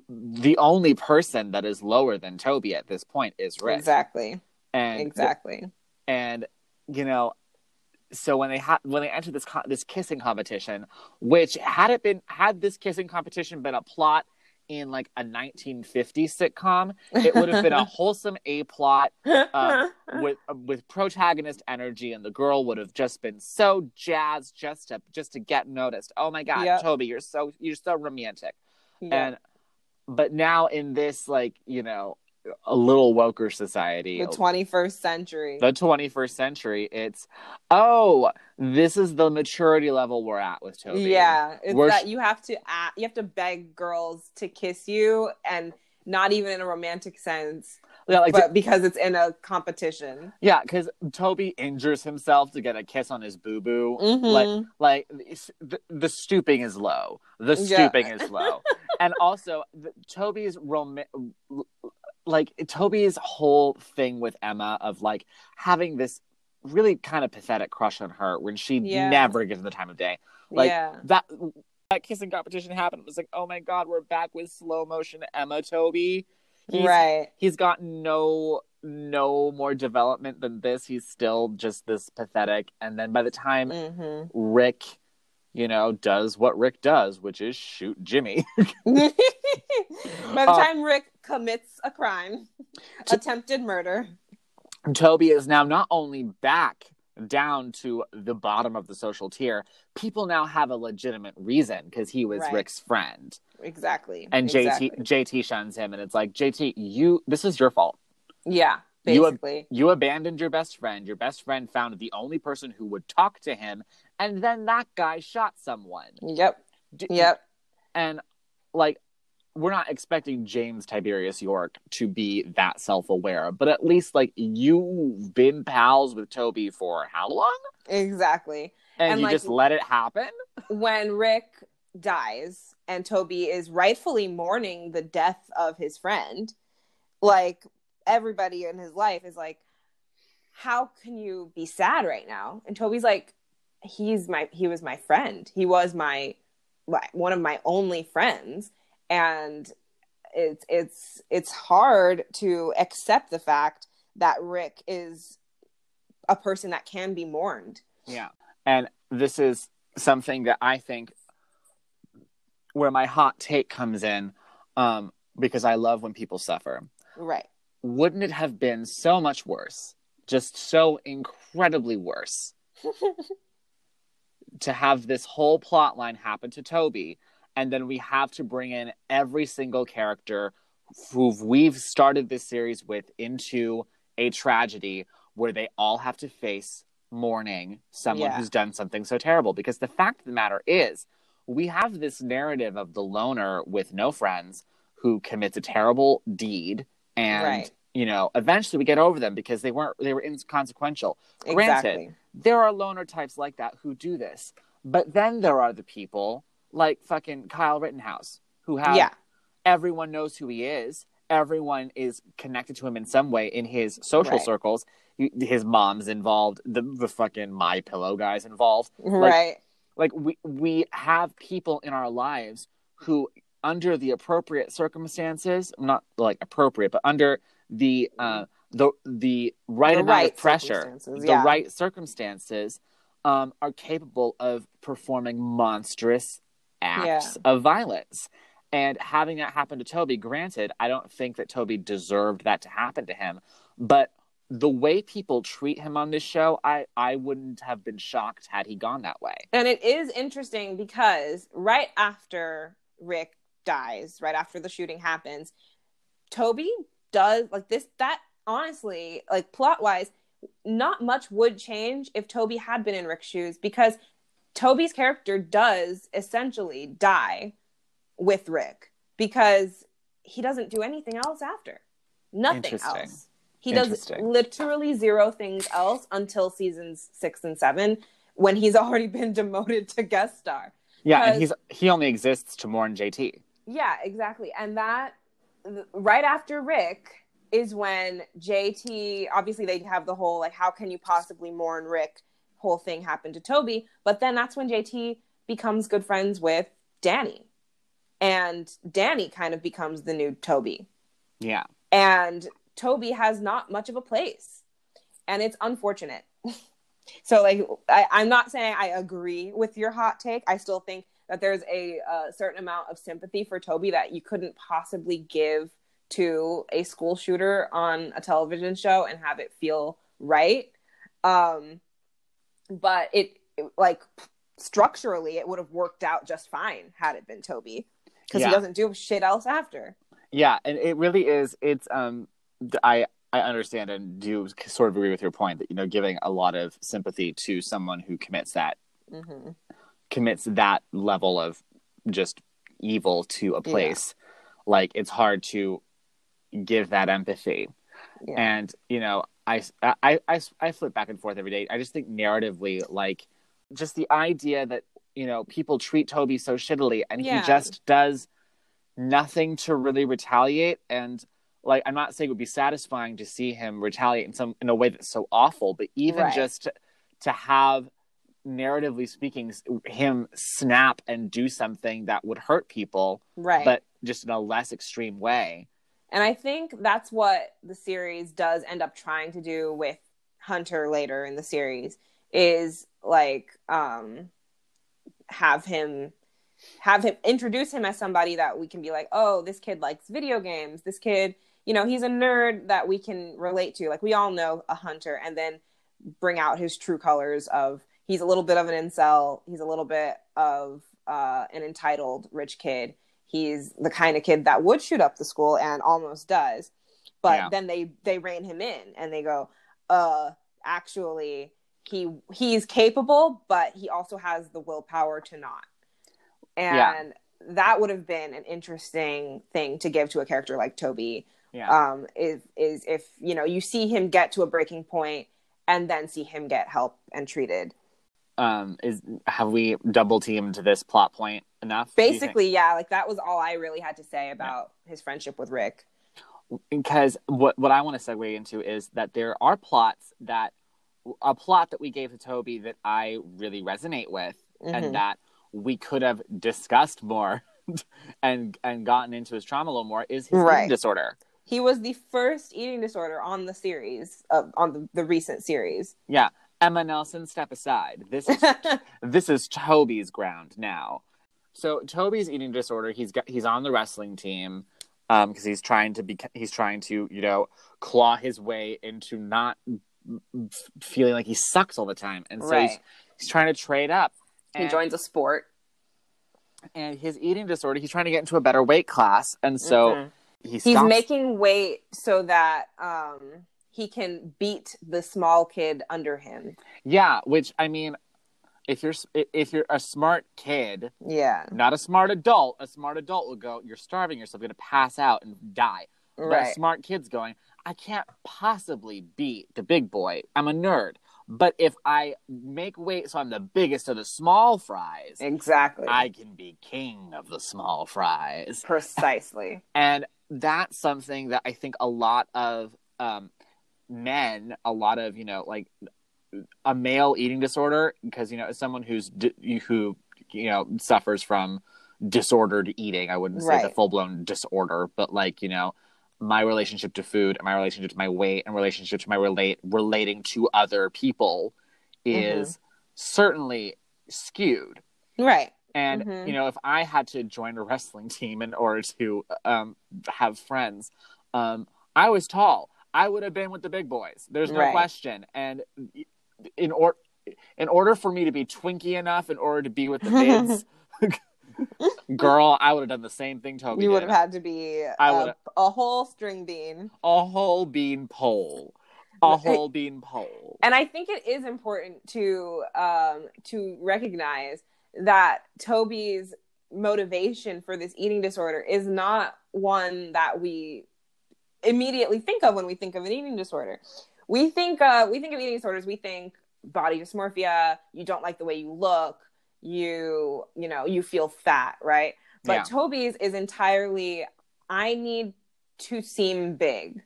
the only person that is lower than Toby at this point is Rick. Exactly. And Exactly. and you know, so when they had when they entered this co- this kissing competition, which had it been had this kissing competition been a plot in like a 1950s sitcom, it would have been a wholesome A plot uh, with uh, with protagonist energy, and the girl would have just been so jazzed just to just to get noticed. Oh my god, Yep. Toby, you're so you're so romantic. Yeah. And but now in this like you know a little woker society, the 21st century. the 21st century, it's oh this is the maturity level we're at with Toby. Yeah, it's We're that you have to a you have to beg girls to kiss you, and not even in a romantic sense, yeah, like but because it's in a competition. yeah, because Toby injures himself to get a kiss on his boo boo. Mhm. Like like the, the stooping is low. The Yeah. stooping is low, and also the, Toby's rom like Toby's whole thing with Emma of like having this really kind of pathetic crush on her when she Yeah. never gives him the time of day. Like yeah, that that kissing competition happened. It was like, oh my god, we're back with slow motion Emma Toby. He's, right. He's got no no more development than this. He's still just this pathetic. And then by the time hmm Rick, you know, does what Rick does, which is shoot Jimmy. By the Uh, time Rick commits a crime, attempted murder. Toby is now not only back down to the bottom of the social tier, people now have a legitimate reason because he was Right. Rick's friend. Exactly. And exactly. JT JT shuns him and it's like, JT, you this is your fault. Yeah, You ab- basically. You abandoned your best friend. Your best friend found the only person who would talk to him, and then that guy shot someone. Yep. D- Yep. And like, we're not expecting James Tiberius Yorke to be that self-aware, but at least like you've been pals with Toby for how long, Exactly. and, And, you like- just let it happen. when Rick dies and Toby is rightfully mourning the death of his friend, like everybody in his life is like, how can you be sad right now? And Toby's like, he's my he was my friend. He was my- one of my only friends and it's it's it's hard to accept the fact that Rick is a person that can be mourned. Yeah. And this is something that I think where my hot take comes in, um, because I love when people suffer. Right. Wouldn't it have been so much worse, just so incredibly worse, to have this whole plot line happen to Toby, and then we have to bring in every single character who we've started this series with into a tragedy where they all have to face mourning someone Yeah. who's done something so terrible. Because the fact of the matter is, we have this narrative of the loner with no friends who commits a terrible deed and Right. you know eventually we get over them because they weren't they were inconsequential Granted, there are loner types like that who do this but then there are the people like fucking kyle rittenhouse who have Yeah. everyone knows who he is everyone is connected to him in some way in his social Right. circles He- his mom's involved the, the fucking my pillow guys involved Like, right. like we we have people in our lives who under the appropriate circumstances not like appropriate but under the uh the the right The amount right of pressure circumstances, the yeah. right circumstances um are capable of performing monstrous acts of violence. And having that happen to Toby granted I don't think that Toby deserved that to happen to him but the way people treat him on this show I I wouldn't have been shocked had he gone that way. And it is interesting because right after Rick dies, right after the shooting happens, Toby does like this that honestly, like plot wise, not much would change if Toby had been in Rick's shoes because Toby's character does essentially die with Rick because he doesn't do anything else after. Nothing else. He does literally zero things else until seasons six and seven when he's already been demoted to guest star. Yeah, and he's he only exists to mourn JT. Yeah, exactly. And that right after Rick is when JT obviously they have the whole like how can you possibly mourn Rick whole thing happened to Toby, but then that's when JT becomes good friends with Danny. And Danny kind of becomes the new Toby. Yeah, And Toby has not much of a place. And it's unfortunate. So like I, I'm not saying I agree with your hot take. I still think that there's a, a certain amount of sympathy for Toby that you couldn't possibly give to a school shooter on a television show and have it feel right. Um, but it, it like structurally, it would have worked out just fine had it been Toby because Yeah. he doesn't do shit else after. Yeah, and it really is. It's um, I I understand and do sort of agree with your point that you know giving a lot of sympathy to someone who commits that hmm commits that level of just evil to a place, like it's hard to give that empathy. Yeah. And you know, I, I I I flip back and forth every day. I just think narratively, like just the idea that you know people treat Toby so shittily, and Yeah. he just does nothing to really retaliate. And like, I'm not saying it would be satisfying to see him retaliate in some in a way that's so awful, but even Right. just to, to have narratively speaking him snap and do something that would hurt people right. but just in a less extreme way And I think that's what the series does end up trying to do with Hunter later in the series is like um have him have him introduce him as somebody that we can be like, "Oh, this kid likes video games. This kid, you know, he's a nerd that we can relate to." Like we all know a Hunter and then bring out his true colors of he's a little bit of an incel, he's a little bit of uh an entitled rich kid he's the kind of kid that would shoot up the school and almost does but Yeah. then they they rein him in and they go uh actually he he's capable but he also has the willpower to not and Yeah. that would have been an interesting thing to give to a character like toby yeah um is is if you know you see him get to a breaking point and then see him get help and treated um is have we double teamed this plot point enough do you think? basically yeah like that was all i really had to say about his friendship with rick because what what I want to segue into is that there are plots that a plot that we gave to Toby that I really resonate with Mhm. and that we could have discussed more and and gotten into his trauma a little more is his Right. eating disorder. he was the first eating disorder on the series uh, on the, the recent series Yeah, Emma Nelson, step aside. This is this is Toby's ground now. So Toby's eating disorder. He's got he's on the wrestling team um because he's trying to be he's trying to you know claw his way into not feeling like he sucks all the time, and so he's, Right. he's trying to trade up. he And, joins a sport and his eating disorder. He's trying to get into a better weight class, and so Mhm. he he's making weight so that um he can beat the small kid under him yeah. Which I mean, if you're if you're a smart kid, yeah not a smart adult, a smart adult will go, "You're starving yourself, you're gonna pass out and die." But a right smart kid's going, I can't possibly beat the big boy. I'm a nerd. But if I make weight so I'm the biggest of the small fries, exactly I can be king of the small fries. precisely And that's something that I think a lot of um, men, a lot of, you know, like a male eating disorder, because, you know, as someone who's, di- who, you know, suffers from disordered eating, I wouldn't say the full blown disorder, but like, you know, my relationship to food, and my relationship to my weight, and relationship to my relate relating to other people is certainly skewed. right And Mhm. you know, if I had to join a wrestling team in order to um, have friends, um, I was tall. I would have been with the big boys. There's no Right. question. And in order, in order for me to be twinky enough, in order to be with the bigs, girl, I would have done the same thing Toby you would have had to be I a, a whole string bean a whole bean pole, a whole bean pole. and I think it is important to um, to recognize that Toby's motivation for this eating disorder is not one that we immediately think of when we think of an eating disorder. We think uh, we think of eating disorders. We think body dysmorphia. You don't like the way you look. You you know you feel fat, right? But Yeah. Toby's is entirely. I need to seem big.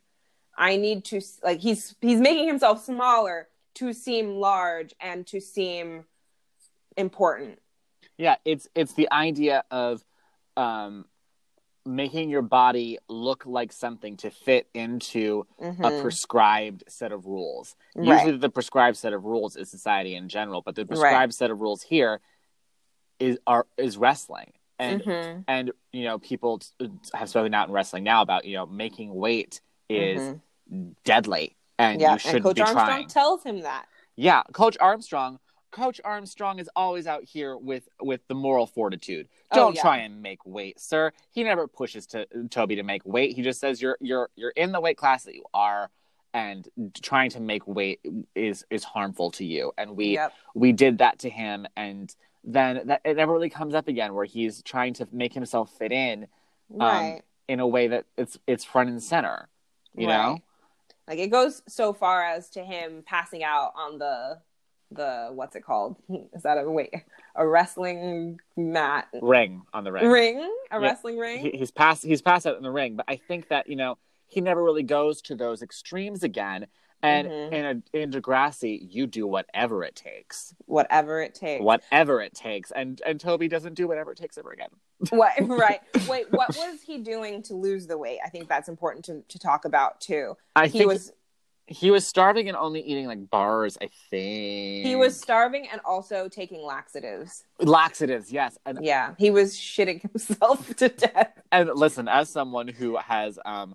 I need to like he's he's making himself smaller to seem large and to seem important. Yeah, it's it's the idea of um making your body look like something to fit into a Mhm. prescribed set of rules. Right. Usually, the prescribed set of rules is society in general, but the prescribed set of rules here is are is wrestling, and Mhm. and you know people t- have spoken out in wrestling now about you know making weight is Mhm. deadly, and yeah, you should and Coach be Armstrong trying. tells him that. Yeah, Coach Armstrong. Coach Armstrong is always out here with with the moral fortitude. Oh, Don't yeah. try and make weight, sir. He never pushes to Toby to make weight. He just says you're you're you're in the weight class that you are, and trying to make weight is is harmful to you. And we Yep. we did that to him, and then that it never really comes up again where he's trying to make himself fit in um, Right. in a way that it's it's front and center. You know, Like it goes so far as to him passing out on the the what's it called? Is that a wait a wrestling mat ring on the ring. ring? A Yeah. wrestling ring? he, he's passed he's passed out in the ring but i think that you know he never really goes to those extremes again and Mhm. in a, in degrassi you do whatever it takes Whatever it takes. whatever it takes and and toby doesn't do whatever it takes ever again What right. Wait, what was he doing to lose the weight? I think that's important to, to talk about too. i He was he was starving and only eating like bars i think he was starving and also taking laxatives. laxatives yes and Yeah. He was shitting himself to death. and listen as someone who has um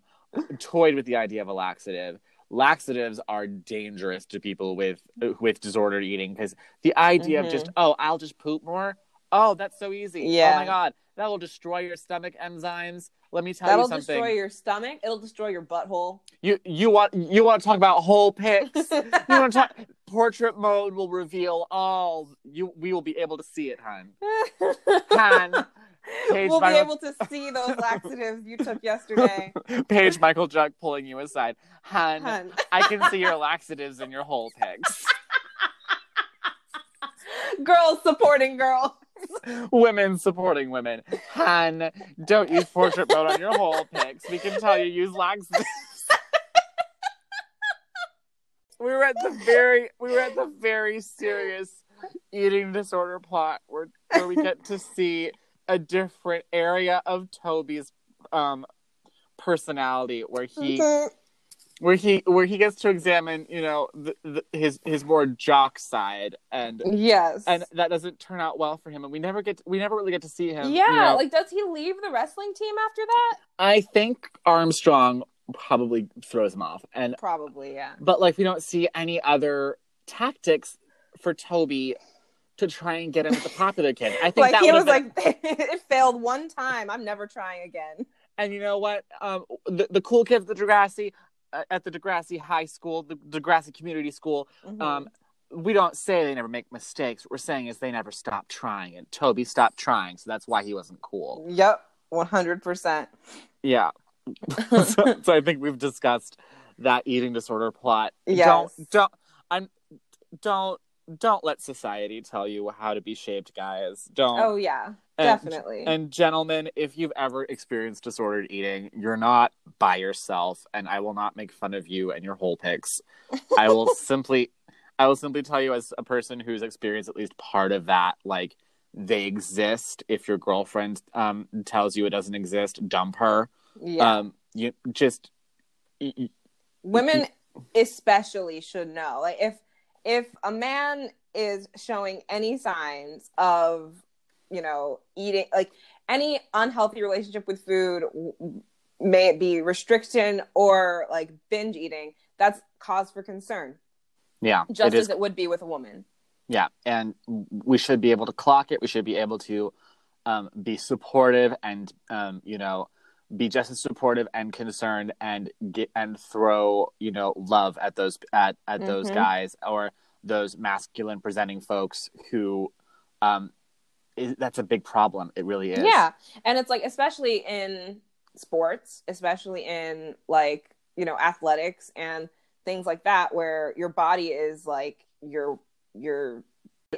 toyed with the idea of a laxative laxatives are dangerous to people with with disordered eating because the idea Mhm. of just oh i'll just poop more oh that's so easy Yeah. oh my god that will destroy your stomach enzymes let me tell That'll you something That'll destroy your stomach. It'll destroy your butthole. you you want you want to talk about hole pics you want to talk portrait mode will reveal all you we will be able to see it hon Han, Paige we'll be able to see those laxatives you took yesterday. Paige Michalchuk pulling you aside. Hun, Hun. I can see your laxatives in your hole pics. girls supporting girls. women supporting women. Hun, don't use portrait mode on your hole pics. We can tell you use laxatives. we were at the very we were at the very serious eating disorder plot where where we get to see a different area of Toby's um personality where he where he where he gets to examine you know the, the, his his more jock side and yes. and that doesn't turn out well for him and we never get we never really get to see him yeah, you know. like does he leave the wrestling team after that? i think armstrong probably throws him off and Probably, yeah. but like we don't see any other tactics for toby to try and get him as a popular kid i think Like that he was been- like, it failed one time. I'm never trying again. and you know what um the, the cool kids the degrassi at the degrassi high school the degrassi community school Mhm. um we don't say they never make mistakes what we're saying is they never stop trying and toby stopped trying so that's why he wasn't cool yep, one hundred percent. Yeah. so, so I think we've discussed that eating disorder plot. Yes. Don't don't I'm don't don't let society tell you how to be shaped, guys. Don't. Oh yeah, and, definitely. And gentlemen, if you've ever experienced disordered eating, you're not by yourself, and I will not make fun of you and your hole pics. I will simply, I will simply tell you as a person who's experienced at least part of that, like they exist. If your girlfriend um, tells you it doesn't exist, dump her yeah, um you just y- y- women especially should know. Like if if a man is showing any signs of, you know, eating like any unhealthy relationship with food, may it be restriction or like binge eating, that's cause for concern. yeah Just it as it would be with a woman. yeah and we should be able to clock it we should be able to um, be supportive and um, you know be just as supportive and concerned and get and throw you know love at those at at those Mhm. guys or those masculine presenting folks who um is, that's a big problem it really is Yeah. And it's like, especially in sports, especially in like, you know, athletics and things like that, where your body is like your, your,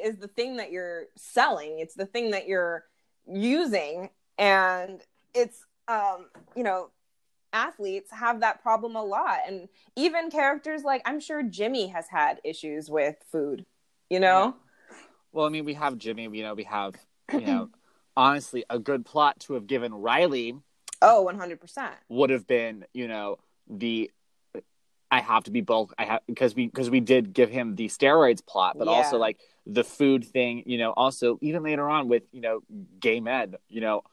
is the thing that you're selling. It's the thing that you're using. And it's, um, you know, athletes have that problem a lot. And even characters like, I'm sure Jimmy has had issues with food, you know? Well, I mean, we have Jimmy. You know, we have you know, honestly, a good plot to have given Riley Oh, Oh, one hundred percent. would have been, you know, the I have to be bulk. I have because we because we did give him the steroids plot, but also like the food thing. You know, also even later on with you know gay men. You know,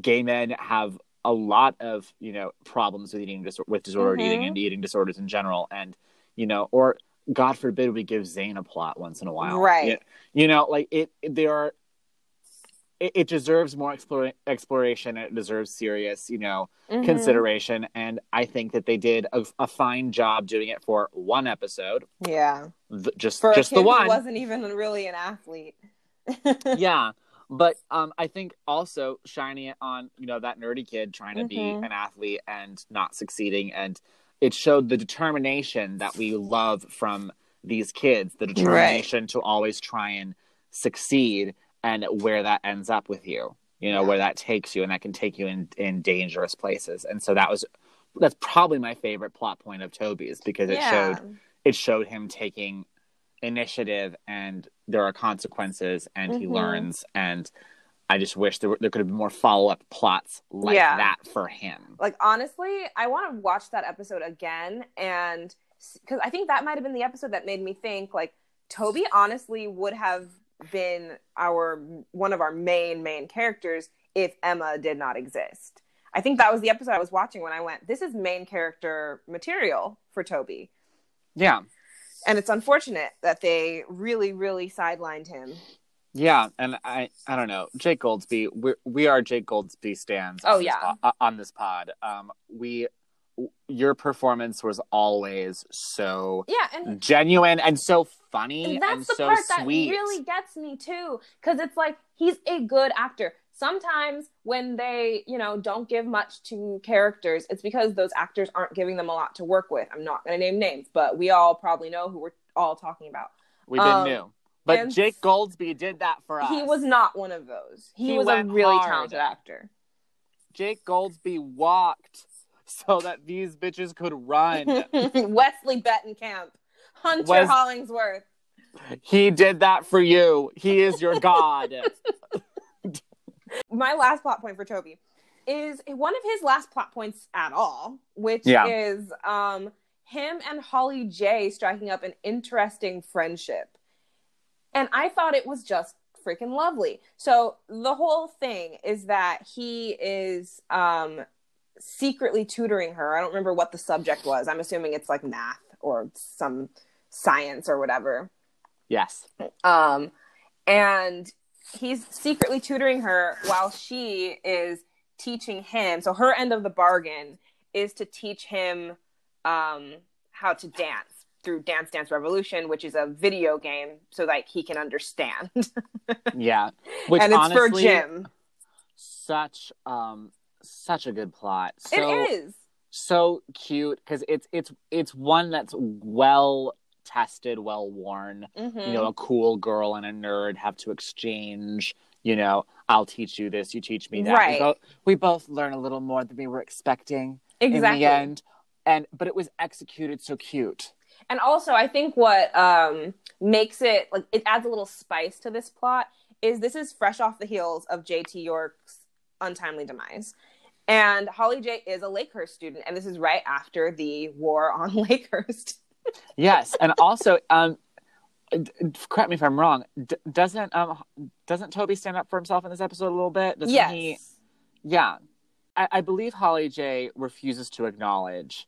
gay men have a lot of you know problems with eating dis- with disordered eating Mhm. and eating disorders in general, and you know, or God forbid we give Zane a plot once in a while, Right. You, you know, like it. There are. It, it deserves more explore, exploration. It deserves serious, you know, Mm-hmm. consideration and i think that they did a, a fine job doing it for one episode Yeah, th- just for just the one wasn't even really an athlete. yeah but um i think also shining it on you know that nerdy kid trying to be Mhm. an athlete and not succeeding and it showed the determination that we love from these kids the determination to always try and succeed and where that ends up with you you know Yeah. where that takes you and that can take you in in dangerous places and so that was that's probably my favorite plot point of toby's because it yeah. showed it showed him taking initiative and there are consequences and he Mhm. learns and i just wish there, were, there could have been more follow-up plots like Yeah. that for him Like honestly, I want to watch that episode again, and because I think that might have been the episode that made me think like Toby honestly would have been our one of our main main characters if Emma did not exist. I think that was the episode I was watching when I went, "This is main character material for Toby," yeah and it's unfortunate that they really really sidelined him. yeah and i i don't know jake goldsbie we we are jake goldsbie stands Oh, on this yeah. po- on this pod um we your performance was always so Yeah, and genuine and so funny And that's and the so part sweet that really gets me too, because it's like he's a good actor. Sometimes when they, you know, don't give much to characters, it's because those actors aren't giving them a lot to work with. I'm not going to name names, but we all probably know who we're all talking about. been Um, new but jake goldsbie did that for us He was not one of those. He, He was a really hard. talented actor. Jake Goldsbie walked so that these bitches could run. Wesley Betenkamp, Hunter Wes- Hollingsworth. he did that for you. He is your god. my last plot point for Toby is one of his last plot points at all, which Yeah. is um him and Holly J striking up an interesting friendship. And I thought it was just freaking lovely. So the whole thing is that he is um secretly tutoring her. I don't remember what the subject was. I'm assuming it's like math or some science or whatever yes. um and he's secretly tutoring her while she is teaching him so her end of the bargain is to teach him um how to dance through dance dance revolution which is a video game so that he can understand Yeah. Which and it's honestly, for jim Such um such a good plot. So it is so cute because it's it's it's one that's well tested, well worn. Mhm. You know, a cool girl and a nerd have to exchange. You know, I'll teach you this, you teach me that. Right. We, both, we both learn a little more than we were expecting exactly in the end. And but it was executed so cute. and also i think what um makes it like it adds a little spice to this plot is this is fresh off the heels of jt yorke's untimely demise and holly j is a lakehurst student and this is right after the war on lakehurst Yes, and also, um, correct me if I'm wrong. D- doesn't um doesn't Toby stand up for himself in this episode a little bit? Doesn't yes he? Yeah, I, I believe Holly J refuses to acknowledge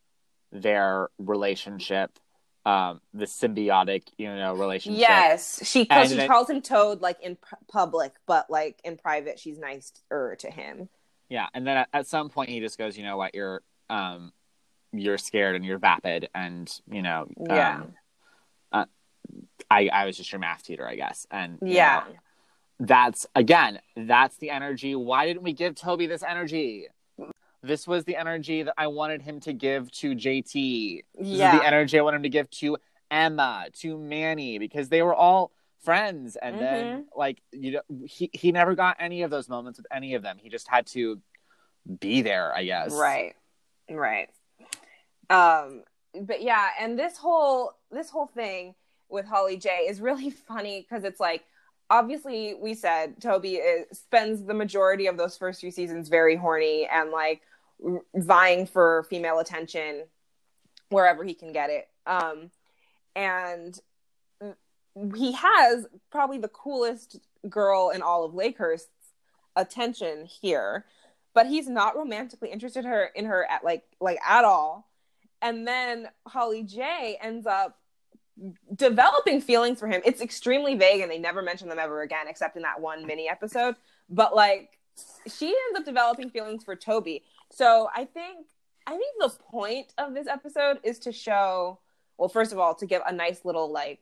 their relationship, um, the symbiotic, you know, relationship. yes she, And she then- calls him toad like in pu- public but like in private she's nicer to him yeah. And then at, at some point, he just goes, "You know what? You're um, you're scared and you're vapid, and you know, Yeah. um, uh, I I was just your math tutor, I guess, and yeah. know, that's again that's the energy. Why didn't we give toby this energy? This was the energy that i wanted him to give to jt this yeah is the energy i wanted him to give to emma to manny because they were all friends. And then Mm-hmm. like you know he, he never got any of those moments with any of them. He just had to be there i guess. Right. Right. Um but yeah, and this whole this whole thing with Holly J is really funny because it's like obviously we said Toby is, spends the majority of those first few seasons very horny and like vying for female attention wherever he can get it. Um, and he has probably the coolest girl in all of Lakehurst's attention here, but he's not romantically interested her in her at like like at all. And then Holly J ends up developing feelings for him. It's extremely vague and they never mention them ever again except in that one mini episode. But like she ends up developing feelings for Toby. So I think I think the point of this episode is to show well first of all to give a nice little like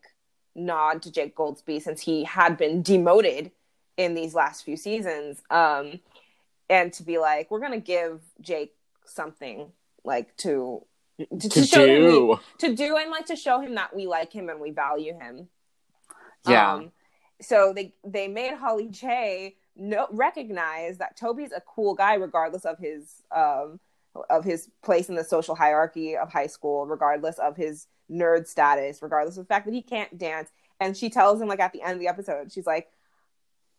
nod to Jake Goldsbie since he had been demoted in these last few seasons um and to be like we're to give Jake something like to to, To show him we- do. to do and like to show him that we like him and we value him. Yeah. Um, so they they made Holly J no recognize that Toby's a cool guy regardless of his um of his place in the social hierarchy of high school, regardless of his nerd status, regardless of the fact that he can't dance. And she tells him like at the end of the episode, she's like,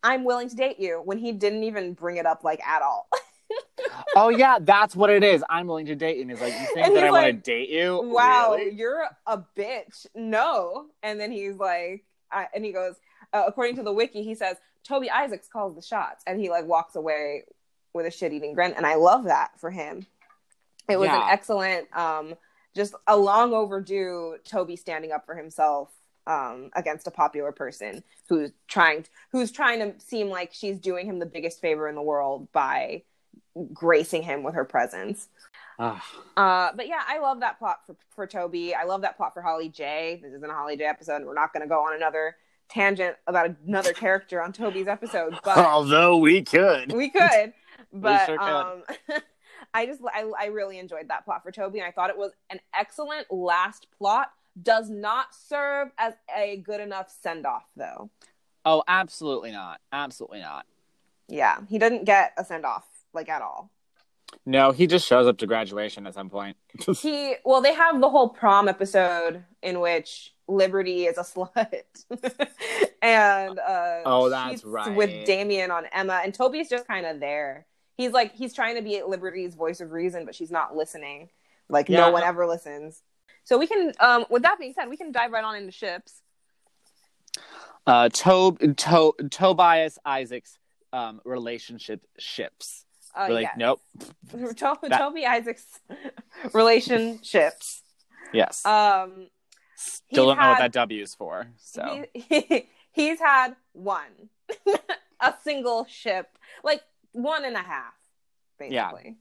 "I'm willing to date you," when he didn't even bring it up like at all. oh yeah, that's what it is. I'm willing to date you. And he's like, You think And that I want to date you? wow, Really? you're a bitch. No. And then he's like, I, and he goes, uh, according to the wiki, he says, Toby Isaacs calls the shots. And he like walks away with a shit eating grin. And I love that for him. It was Yeah. an excellent, um, just a long overdue Toby standing up for himself um, against a popular person who's trying to, who's trying to seem like she's doing him the biggest favor in the world by gracing him with her presence. Ah. Uh, but yeah, I love that plot for, for Toby. I love that plot for Holly J. This isn't a Holly J episode. We're not going to go on another tangent about another character on Toby's episode, but Although we could. we could. But sure could. um, I just I, I really enjoyed that plot for Toby, and I thought it was an excellent last plot. Does not serve as a good enough send off, though. Oh, absolutely not. Absolutely not. Yeah, he didn't get a send off like at all. No, he just shows up to graduation at some point. he well they have the whole prom episode in which liberty is a slut and uh Oh, that's right. with damien on emma and toby's just kind of there he's like he's trying to be liberty's voice of reason but she's not listening like Yeah, no one ever listens so we can um with that being said we can dive right on into ships uh, Tob, to, Tobias Isaacs um, relationship ships. Uh We're like, yeah. nope. To- That- toby isaacs relationships Yes. um Still don't know what that W is for. So he, he's had one, a single ship, like one and a half, Yeah. basically.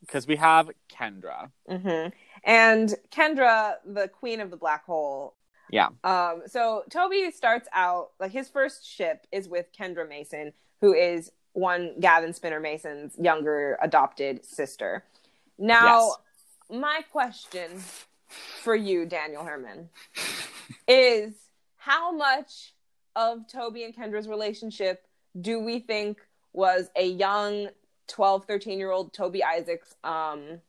because we have Kendra. hmm And Kendra, the queen of the black hole. Yeah. Um. So Toby starts out like his first ship is with Kendra Mason, who is one Gavin Spinner Mason's younger adopted sister. Now, my question for you, Daniel Herman, is how much of Toby and Kendra's relationship do we think was a young 12, 13 year old Toby Isaacs um,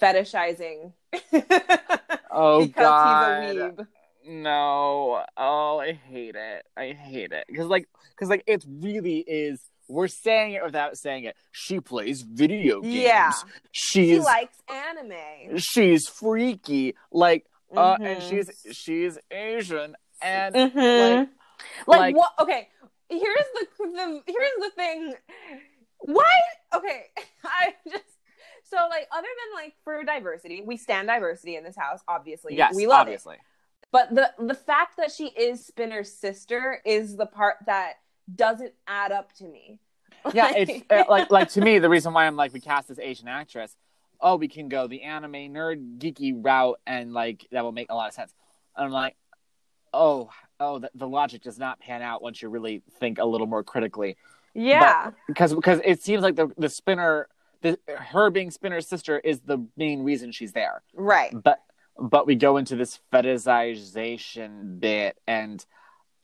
fetishizing Oh because God. he's a weeb? No. Oh, I hate it. I hate it because like because like it really is. We're saying it without saying it. She plays video games. Yeah. She's He likes anime. she's freaky. Like uh, and Mhm. she's she's Asian and Mhm. like like, like- what okay here's the, the here's the thing why okay i just so like other than like for diversity we stand diversity in this house obviously yes, we love obviously. it but the the fact that she is spinner's sister is the part that doesn't add up to me yeah, it's uh, like like to me the reason why I'm like we cast this Asian actress. Oh, we can go the anime nerd geeky route, and like that will make a lot of sense. And I'm like, oh, oh, the, the logic does not pan out once you really think a little more critically, yeah because because it seems like the the spinner, the her being spinner's sister is the main reason she's there. right But but we go into this fetishization bit, and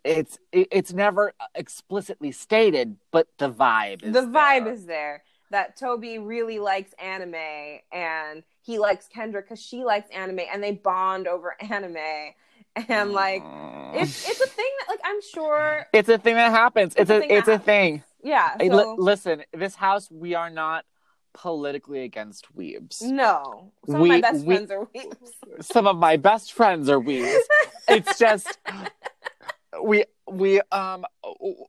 it's it's never explicitly stated, but the vibe is the vibe there. is there that Toby really likes anime and he likes Kendra because she likes anime and they bond over anime and like mm. it's it's a thing that like I'm sure It's a thing that happens. It's, It's a a, thing it's a happens. thing. yeah so listen, this house we are not politically against weebs. No, some of my best we- friends are weeps. Some of my best friends are weebs. It's just we we um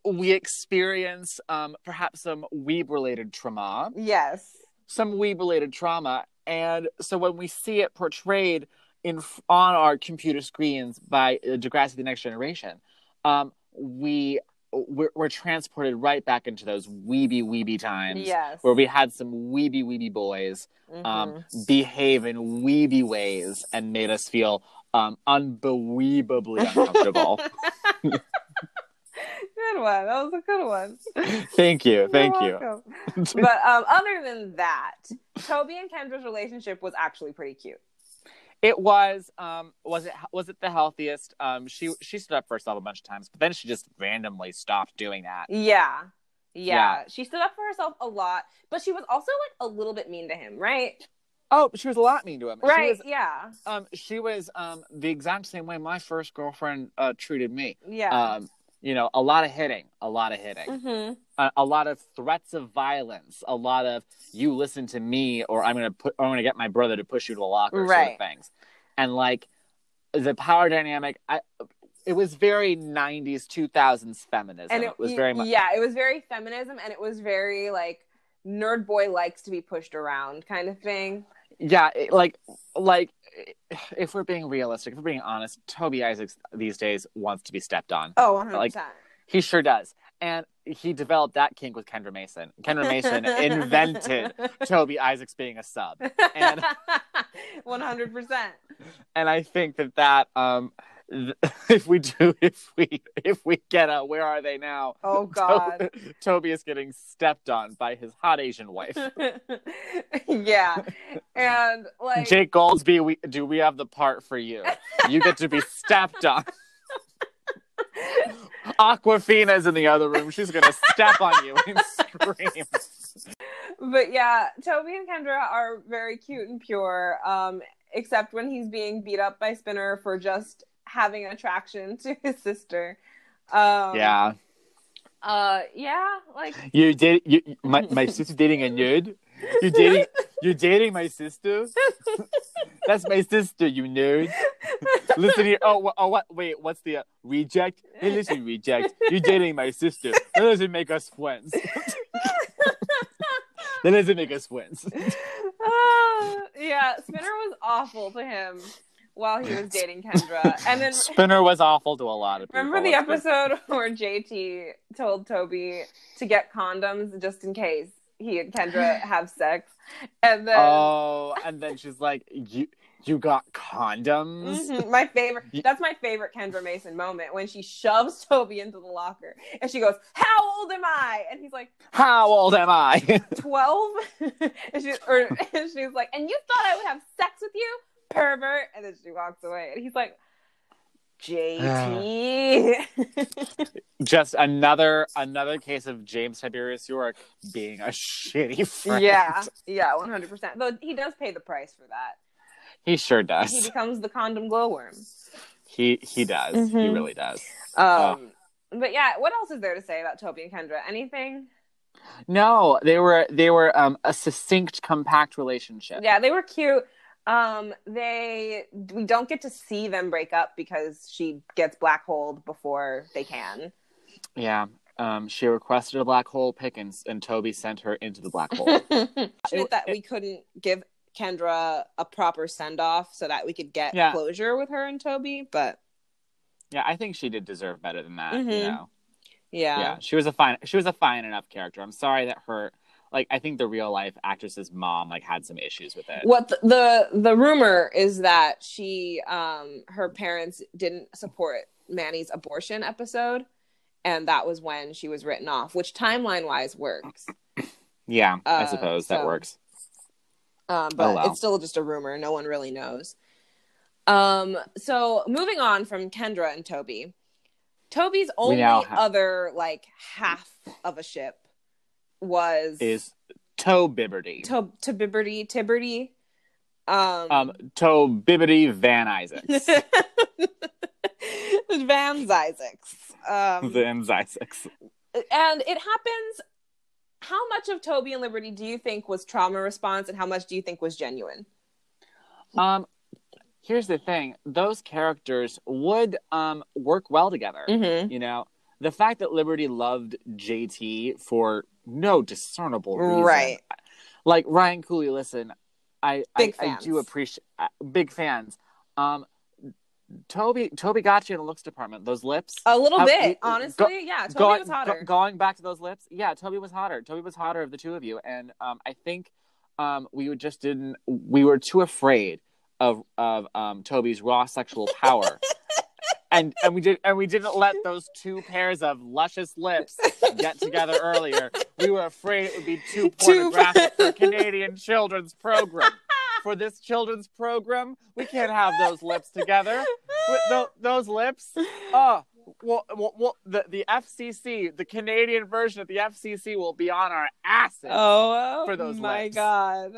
we experience um perhaps some weeb related trauma. yes. some weeb related trauma and so when we see it portrayed in on our computer screens by uh, Degrassi the Next Generation um we we're, we're transported right back into those weeby weeby times Yes. where we had some weeby weeby boys um Mhm. behave in weeby ways and made us feel um unbelievably uncomfortable good one. That was a good one. thank you thank you but um, other than that, Toby and Kendra's relationship was actually pretty cute. It was um was it was it the healthiest? Um she she stood up for herself a bunch of times, but then she just randomly stopped doing that. Yeah. Yeah. Yeah. She stood up for herself a lot, but she was also like a little bit mean to him, right? Oh, she was a lot mean to him. Right. She was, yeah. um she was um the exact same way my first girlfriend uh treated me. Yeah. Um you know, a lot of hitting, a lot of hitting. mm-hmm. A, a lot of threats of violence, a lot of you listen to me or I'm to put or I'm to get my brother to push you to the locker sort Right. of things. And like the power dynamic I it was very 90s 2000s feminism. And it, was very much yeah, it was very feminism and it was very like nerd boy likes to be pushed around kind of thing. yeah it- like like if we're being realistic if we're being honest toby isaacs these days wants to be stepped on Oh, 100%. Like- he sure does and he developed that kink with kendra mason kendra mason invented toby isaacs being a sub and 100%. and i think that that um if we do if we if we get a where are they now Oh god. To- toby is getting stepped on by his hot asian wife yeah. And like jake goldsbie we do we have the part for you you get to be stepped on Aquafina's in the other room. She's gonna step on you and scream. but yeah, Toby and Kendra are very cute and pure, um, except when he's being beat up by Spinner for just having attraction to his sister. Um, Yeah, Uh, yeah, like you did. You, my my sister dating a nerd. You dating. You're dating my sister. That's my sister. You nerd. Listen here. Oh, oh, what? Wait, what's the uh, reject? Hey, listen, reject. You're dating my sister. That doesn't make us friends. that doesn't make us friends. uh, yeah, Spinner was awful to him while he was dating Kendra, and then Spinner was awful to a lot of people. Remember the Let's be- episode where JT told Toby to get condoms just in case he and Kendra have sex, and then Oh, and then she's like, "You, you got condoms." Mhm, my favorite that's my favorite Kendra Mason moment when she shoves Toby into the locker and she goes, "How old am I?" And he's like, How old am I? 12 and she or and she's like, "And you thought I would have sex with you, pervert?" And then she walks away, and he's like. JT. Just another another case of James Tiberius Yorke being a shitty friend. yeah, yeah, one hundred percent. Though he does pay the price for that. he sure does. He becomes the condom glowworm. He he does. He Mhm. really does. Um, but yeah, what else is there to say about Toby and Kendra? Anything? No, they were they were um a succinct, compact relationship. Yeah, they were cute. Um, they we don't get to see them break up because she gets black holed before they can. Yeah. Um, she requested a black hole pick, and, and Toby sent her into the black hole. Shit that we couldn't give Kendra a proper send off so that we could get Yeah. closure with her and Toby, but yeah, I think she did deserve better than that. You Mhm. know. yeah. yeah she was a fine she was a fine enough character i'm sorry that her like i think the real life actress's mom like had some issues with it What the, the the rumor is that she um her parents didn't support Manny's abortion episode and that was when she was written off, which timeline wise works. yeah i Uh, suppose that works Um, but Oh, wow. it's still just a rumor. No one really knows. Um, so moving on from Kendra and Toby, Toby's only now ha- other like half of a ship was is toe bibberty to to Bibberty Tibberty. Um, um toe bibbity van isaacs Van Isaacs. Um, van isaacs and it happens how much of Toby and Liberty do you think was trauma response, and how much do you think was genuine? Um, here's the thing: those characters would um work well together. Mm-hmm. You know, the fact that Liberty loved JT for no discernible reason, Right. Like Ryan Cooley, listen, I I, I do appreciate uh, big fans. Um, Toby Toby got you in the looks department. Those lips, A little How- bit, go- honestly. yeah, Toby going, was hotter. go- going back to those lips, yeah, Toby was hotter. Toby was hotter of the two of you, and um, I think um, we just didn't. We were too afraid of of um, Toby's raw sexual power, and and we did and we didn't let those two pairs of luscious lips get together earlier. We were afraid it would be too pornographic for Canadian children's program. For this children's program, we can't have those lips together. With tho- those lips, oh, well, well, well, the the FCC, the Canadian version of the FCC, will be on our asses. oh for those my lips. god.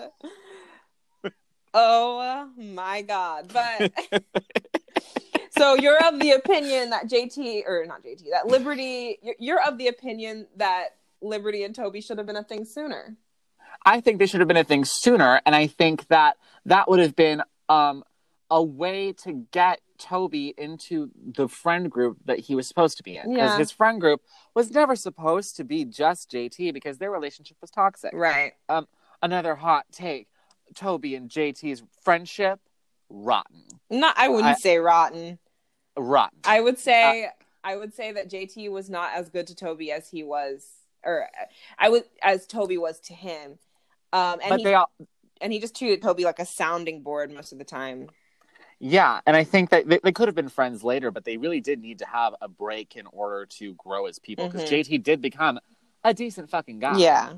oh my god. But so you're of the opinion that JT or not JT, that Liberty you're- you're of the opinion that Liberty and Toby should have been a thing sooner. I think they should have been a thing sooner, and I think that that would have been um, a way to get Toby into the friend group that he was supposed to be in. Because Yeah. his friend group was never supposed to be just JT because their relationship was toxic. Right. Another hot take: Toby and JT's friendship, rotten, Not I wouldn't I- say rotten. Rotten. I would say Uh, I would say that JT was not as good to Toby as he was or I would as Toby was to him. Um and but he, they all, and he just treated Toby like a sounding board most of the time. Yeah, and I think that they, they could have been friends later, but they really did need to have a break in order to grow as people because Mhm. JT did become a decent fucking guy. Yeah.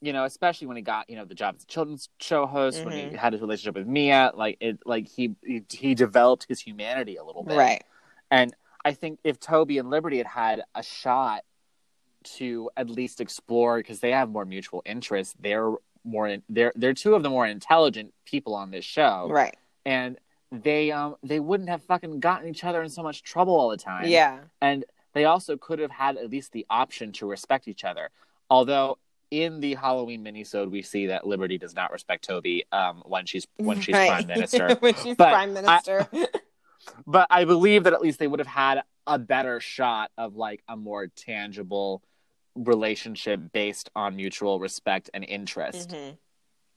You know, especially when he got you know the job as a children's show host, when he Mhm. had his relationship with Mia, like it, like he he, he developed his humanity a little bit, Right. And I think if Toby and Liberty had had a shot to at least explore, because they have more mutual interests, they're more in, they're they're two of the more intelligent people on this show, Right. and they um they wouldn't have fucking gotten each other in so much trouble all the time. Yeah. And they also could have had at least the option to respect each other. Although in the Halloween minisode we see that Liberty does not respect Toby um when she's when she's Right. prime minister. when she's But prime minister. but I believe that at least they would have had a better shot of like a more tangible relationship based on mutual respect and interest. Mhm.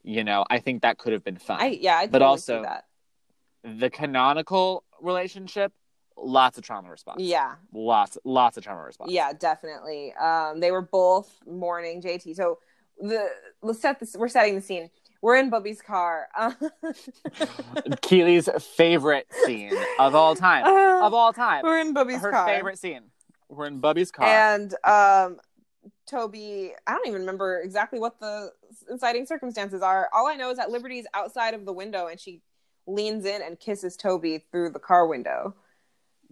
You know, I think that could have been fun. I yeah, I But also-. The canonical relationship, lots of trauma response. Yeah. Lots lots of trauma response. Yeah, definitely. Um, they were both mourning JT. So the let's set this. We're setting the scene. We're in Bubby's car. Keely's favorite scene of all time. Of all time. we're in Bubby's car. Her car. favorite scene. We're in Bubby's car. And um, Toby, I don't even remember exactly what the inciting circumstances are. All I know is that Liberty's outside of the window and she leans in and kisses Toby through the car window.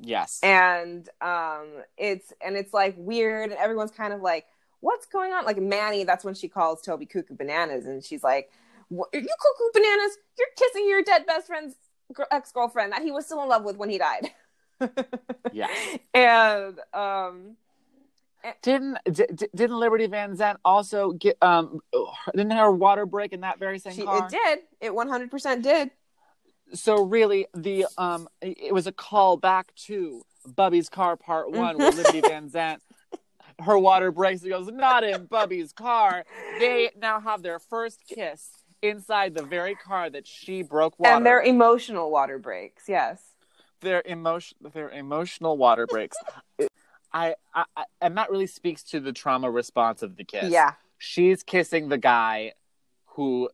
Yes. And um, it's and it's like weird, and everyone's kind of like, "What's going on?" Like Manny, that's when she calls Toby cuckoo bananas, and she's like, "What- "Are you cuckoo bananas? You're kissing your dead best friend's ex girlfriend that he was still in love with when he died." yeah. And um, Didn't d- didn't Liberty Van Zant also get um didn't her water break in that very same she, car? it did. It 100% did. So really the um it was a call back to Bubby's car part 1 where Liberty Van Zant her water breaks and goes not in Bubby's car. They now have their first kiss inside the very car that she broke water. And their emotional water breaks. Yes. their emotion their emotional water breaks. I, I, I and that really speaks to the trauma response of the kiss. Yeah. she's kissing the guy who,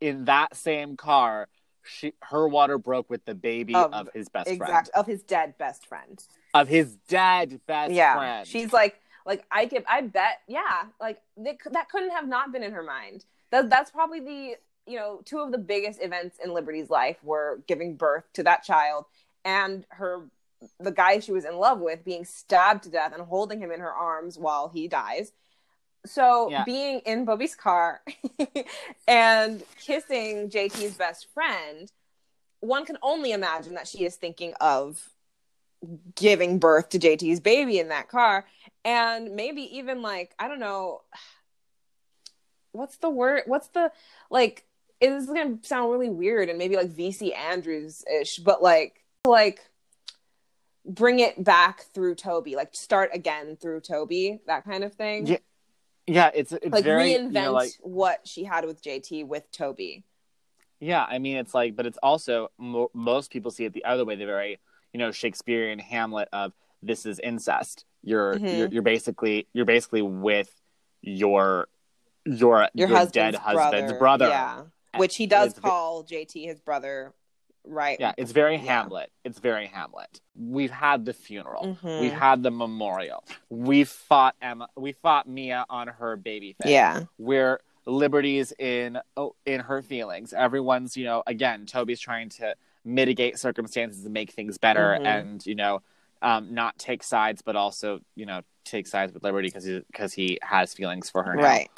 in that same car, she her water broke with the baby Of- of, his best friend, of his dead best friend. of his dead best yeah. friend. She's like, like I give, I bet, yeah, like they, that couldn't have not been in her mind. That that's probably the you know two of the biggest events in Liberty's life were giving birth to that child and her the guy she was in love with being stabbed to death and holding him in her arms while he dies. So Yeah. being in Bobby's car and kissing JT's best friend, one can only imagine that she is thinking of giving birth to JT's baby in that car. And maybe even like, I don't know, what's the word? What's the like? It is gonna sound really weird and maybe like VC Andrews ish, but like like bring it back through Toby, like start again through Toby, that kind of thing. Yeah, yeah, it's it's like very reinvent you know, like what she had with JT with Toby. yeah. I mean, it's like, but it's also mo- most people see it the other way. The very you know Shakespearean Hamlet of this is incest. You're Mhm. you're, you're basically you're basically with your your Your, your husband's dead husband's brother, brother. yeah, which he does call JT his brother, right? Yeah, it's very Yeah. Hamlet. It's very Hamlet. We've had the funeral. Mhm. We've had the memorial. We fought Emma. We fought Mia on her baby thing. yeah, Where Liberty's in oh, in her feelings. Everyone's you know again. Toby's trying to mitigate circumstances and make things better, Mhm. and you know um, not take sides, but also you know take sides with Liberty because he because he has feelings for her now right.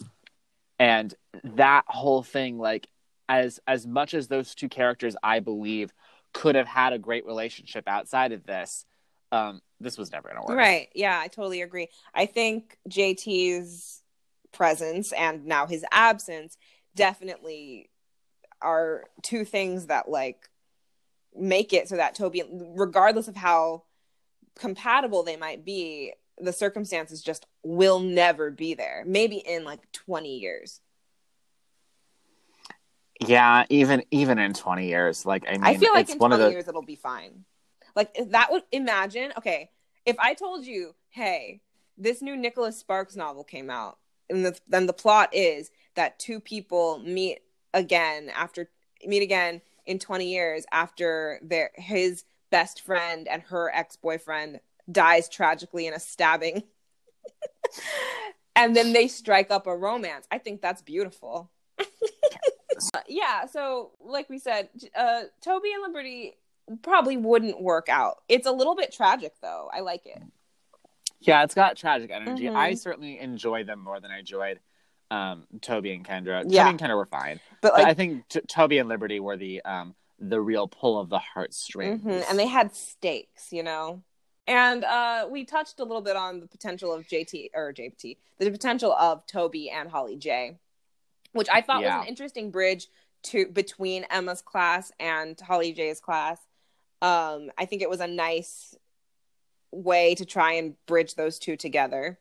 and that whole thing like as as much as those two characters i believe could have had a great relationship outside of this um this was never gonna work Right. Yeah, I totally agree. I think JT's presence and now his absence definitely are two things that like make it so that Toby regardless of how compatible they might be, the circumstances just will never be there. Maybe in like 20 years. Yeah even even in 20 years like i mean I feel like it's in one 20 of the years it'll be fine. Like that would imagine, okay, if I told you, hey, this new Nicholas Sparks novel came out, and the, then the plot is that two people meet again after meet again in 20 years after their his best friend and her ex-boyfriend dies tragically in a stabbing. and then they strike up a romance. I think that's beautiful. Uh, yeah, so like we said, uh Toby and Liberty probably wouldn't work out. It's a little bit tragic though. I like it. yeah it's got tragic energy Mhm. i certainly enjoy them more than i enjoyed um toby and kendra Yeah. toby and kendra were fine But but i think t- toby and liberty were the um the real pull of the heartstrings Mhm, and they had stakes, you know. And uh we touched a little bit on the potential of JT or JT, the potential of Toby and Holly J, which I thought Yeah. was an interesting bridge to between Emma's class and Holly J's class. Um I think it was a nice way to try and bridge those two together.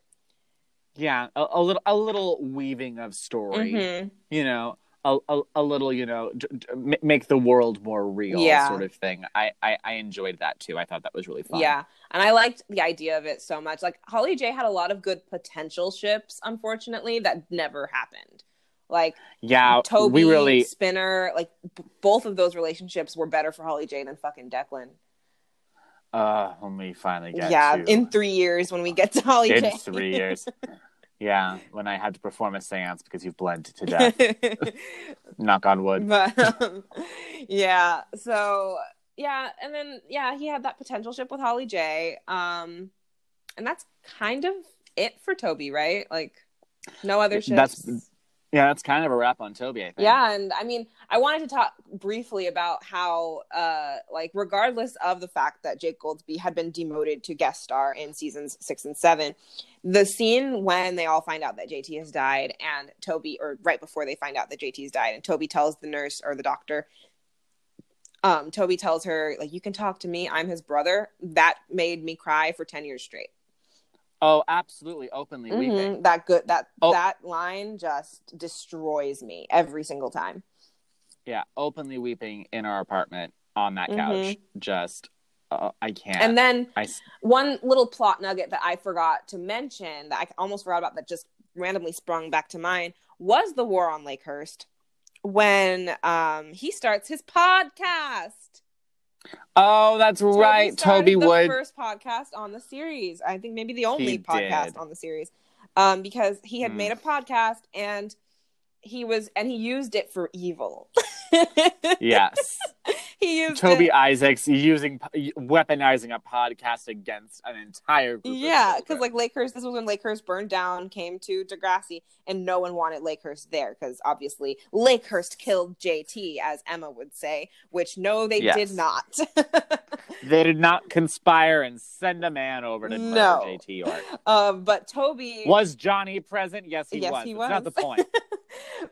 yeah a, a little a little weaving of story Mhm. you know a, a, a little you know d- d- make the world more real Yeah. sort of thing I, I i enjoyed that too i thought that was really fun Yeah. And I liked the idea of it so much. Like Holly J had a lot of good potential ships, unfortunately, that never happened. Like yeah Toby, we really Spinner, like b- both of those relationships were better for Holly J than fucking Declan. uh when we finally get yeah, to, in three years when we get to Holly in J. three years yeah when i had to perform a seance because you've bled to death knock on wood but um, yeah, so yeah, and then yeah, he had that potential ship with Holly J. Um, and that's kind of it for Toby, right? Like no other ships. That's- yeah that's kind of a wrap on toby i think Yeah, and I mean, I wanted to talk briefly about how, uh, like, regardless of the fact that Jake Goldsbie had been demoted to guest star in seasons six and seven, the scene when they all find out that JT has died and Toby, or right before they find out that JT's died, and Toby tells the nurse or the doctor, um, Toby tells her, like, you can talk to me, I'm his brother. That made me cry for 10 years straight. Oh absolutely openly Mhm. weeping That good, that, Oh. that line just destroys me every single time. yeah openly weeping in our apartment on that couch just uh, i can't Mm-hmm. And then I one little plot nugget that I forgot to mention that I almost forgot about that just randomly sprung back to mind was the war on Lakehurst when um he starts his podcast. Oh that's right toby the wood first podcast on the series. I think maybe the only He podcast did. on the series. Um because he had Hmm. made a podcast and he was and he used it for evil. yes he used Toby it Isaacs using weaponizing a podcast against an entire group. Yeah, because like Lakehurst, this was when Lakehurst burned down, came to Degrassi, and no one wanted Lakehurst there because obviously Lakehurst killed JT, as Emma would say, which no, they Yes. did not. they did not conspire and send a man over to No. JT Yorke. um, but Toby, Was Johnny present? Yes, he Yes, was. he That's not the point.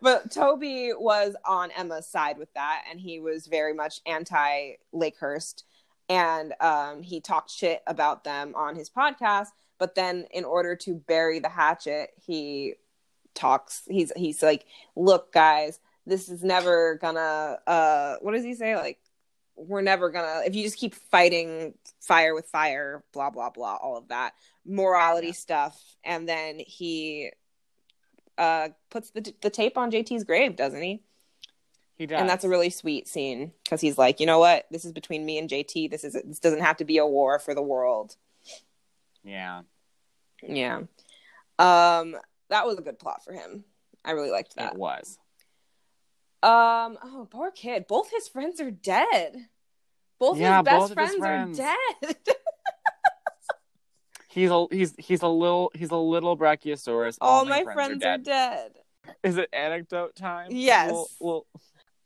but Toby was on Emma's side with that, and he was very much anti Lakehurst, and um, he talked shit about them on his podcast. But then, in order to bury the hatchet, he talks. He's he's like, "Look, guys, this is never gonna." Uh, what does he say? Like, we're never gonna if you just keep fighting fire with fire, blah blah blah, all of that morality yeah. stuff, and then he uh, puts the the tape on JT's grave, doesn't he? He does, and that's a really sweet scene because he's like, you know what, this is between me and JT. This is this doesn't have to be a war for the world. Yeah, yeah. Um, that was a good plot for him. I really liked that. It was. Um. Oh, poor kid. Both his friends are dead. Both yeah, his best both friends, friends, are dead. he's a he's he's a little he's a little brachiosaurus. All, All my, friends, friends are, dead. are, dead. Is it anecdote time? Yes. Well, well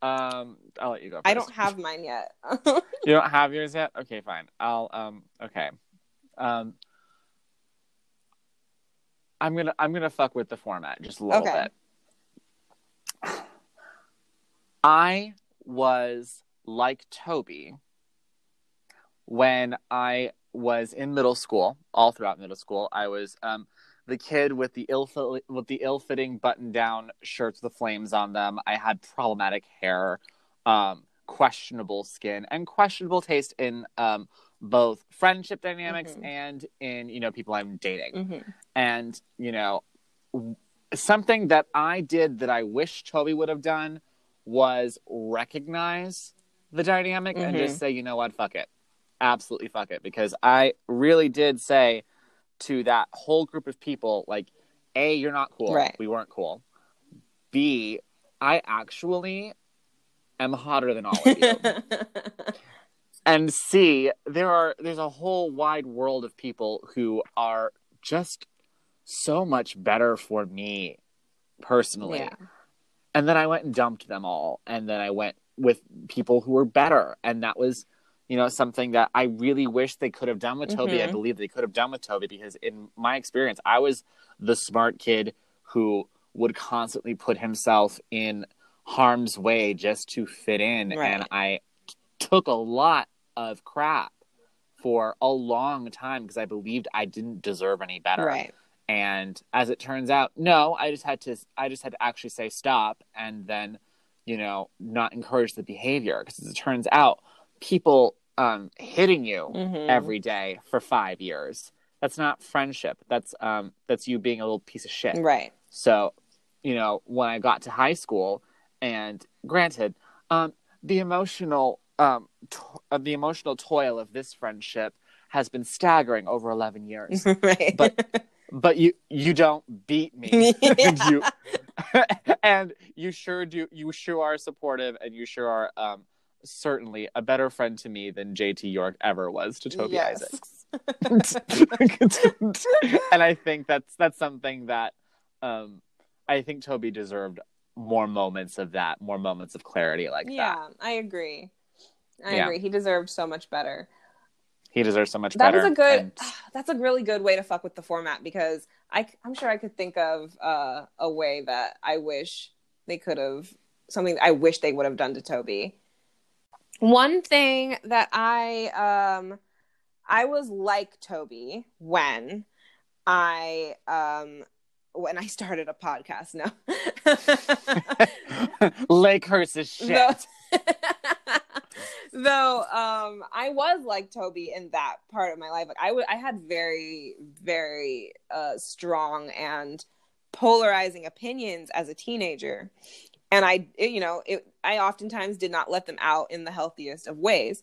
um, I'll let you go. First. I don't have mine yet. you don't have yours yet? Okay, fine. I'll um. Okay. Um. I'm gonna I'm gonna fuck with the format just a little okay. bit. I was like Toby when I was in middle school. All throughout middle school, I was um, the kid with the ill with the ill fitting button down shirts with flames on them. I had problematic hair, um, questionable skin, and questionable taste in um, both friendship dynamics mm-hmm. and in you know people I'm dating. Mm-hmm. And you know, something that I did that I wish Toby would have done was recognize the dynamic mm-hmm. and just mm-hmm. say, you know what, fuck it. Absolutely fuck it. Because I really did say to that whole group of people, like, A, you're not cool. Right. We weren't cool. B, I actually am hotter than all of you. and C, there are there's a whole wide world of people who are just so much better for me personally. Yeah and then I went and dumped them all, and then I went with people who were better, and that was, you know, something that I really wish they could have done with Toby. Mm-hmm. I believe they could have done with Toby because, in my experience, I was the smart kid who would constantly put himself in harm's way just to fit in, right. and I took a lot of crap for a long time because I believed I didn't deserve any better. Right and as it turns out no i just had to i just had to actually say stop and then you know not encourage the behavior because as it turns out people um, hitting you mm-hmm. every day for five years. That's not friendship. That's um that's you being a little piece of shit. Right. So you know when i got to high school and granted um the emotional um to- uh, the emotional toil of this friendship has been staggering over 11 years. Right. But but you you don't beat me. And you and you sure do you sure are supportive and you sure are um certainly a better friend to me than JT Yorke ever was to Toby yes. Isaacs. and I think that's that's something that um I think Toby deserved more moments of that, more moments of clarity like yeah, that. Yeah, I agree. I yeah. agree. He deserved so much better he deserves so much that better. That is a good. And... That's a really good way to fuck with the format because I, I'm sure I could think of uh, a way that I wish they could have something I wish they would have done to Toby. One thing that I um I was like Toby when I um when I started a podcast. No, Lakehurst is shit. No. though um i was like toby in that part of my life like I, w- I had very very uh strong and polarizing opinions as a teenager and i it, you know it, i oftentimes did not let them out in the healthiest of ways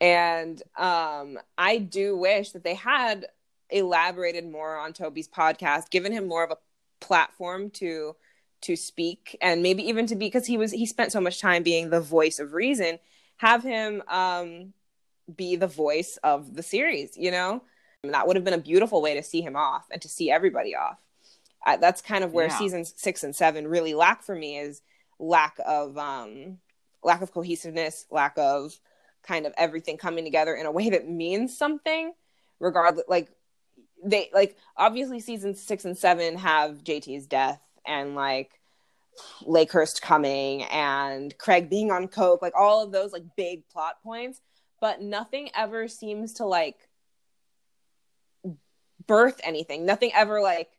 and um i do wish that they had elaborated more on toby's podcast given him more of a platform to to speak and maybe even to be because he was he spent so much time being the voice of reason have him um, be the voice of the series, you know? And that would have been a beautiful way to see him off and to see everybody off. Uh, that's kind of where yeah. seasons six and seven really lack for me is lack of um, lack of cohesiveness, lack of kind of everything coming together in a way that means something, regardless. Like they like obviously seasons six and seven have JT's death and like Lakehurst coming and Craig being on coke, like all of those like big plot points, but nothing ever seems to like birth anything. Nothing ever like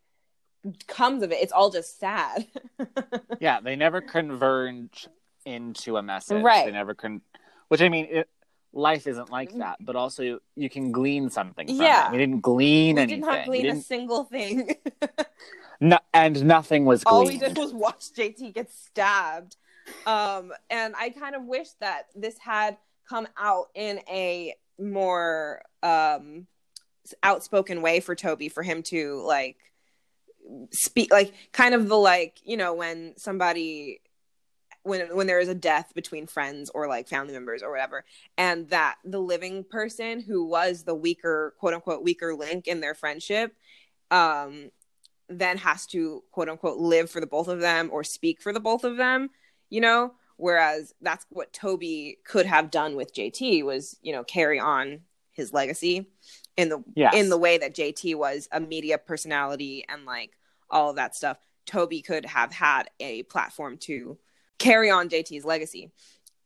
comes of it. It's all just sad. yeah, they never converge into a message. Right. They never con. Which I mean, it, life isn't like that. But also, you can glean something. From Yeah. It. We didn't glean we anything. did not We glean a didn't- single thing. no, and nothing was all gleaned. we did was watch JT get stabbed. Um, and I kind of wish that this had come out in a more um, outspoken way for Toby, for him to like speak, like kind of the like you know when somebody when when there is a death between friends or like family members or whatever and that the living person who was the weaker quote unquote weaker link in their friendship um then has to quote unquote live for the both of them or speak for the both of them you know whereas that's what toby could have done with jt was you know carry on his legacy in the Yes. in the way that jt was a media personality and like all of that stuff toby could have had a platform to carry on jt's legacy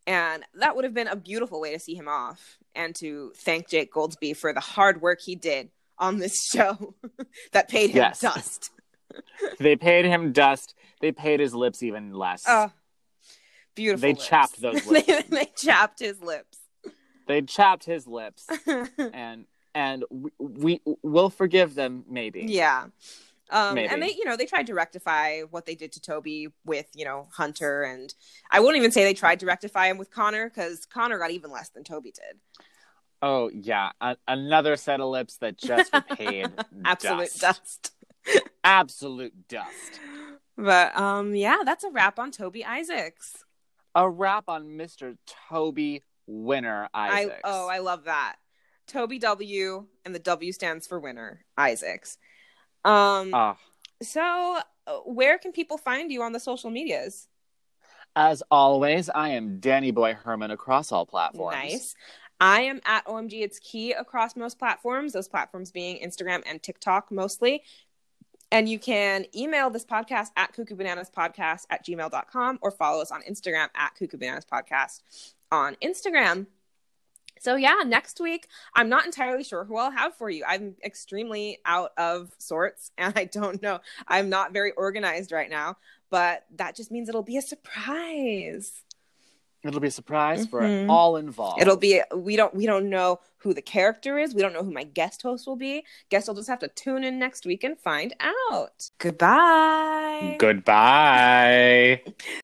and that would have been a beautiful way to see him off and to thank jake goldsbie for the hard work he did on this show that paid him Yes. dust They paid him dust. They paid his lips even less. Oh, beautiful. They lips. chapped those they, lips. they chapped his lips. they chapped his lips, and and we, we will forgive them maybe. yeah. Um, Maybe. and they, you know, they tried to rectify what they did to Toby with, you know, Hunter, and I wouldn't even say they tried to rectify him with Connor because Connor got even less than Toby did. Oh yeah, a- another set of lips that just paid Absolute dust. dust. Absolute dust. But um, yeah, that's a wrap on Toby Isaacs. A wrap on Mr. Toby Winner Isaacs. I oh, I love that. Toby W, and the W stands for winner. Isaacs. Um, Ah, so uh, where can people find you on the social medias? as always, I am Danny Boy Herman across all platforms. Nice. I am at OMG It's Key across most platforms, those platforms being Instagram and TikTok mostly. And you can email this podcast at cuckoo bananas podcast at gmail.com or follow us on Instagram at cuckoo bananas podcast on Instagram. So, yeah, next week, I'm not entirely sure who I'll have for you. I'm extremely out of sorts and I don't know. I'm not very organized right now, but that just means it'll be a surprise. It'll be a surprise Mhm. for all involved. It'll be we don't we don't know who the character is. We don't know who my guest host will be. Guess you'll just have to tune in next week and find out. Goodbye. Goodbye.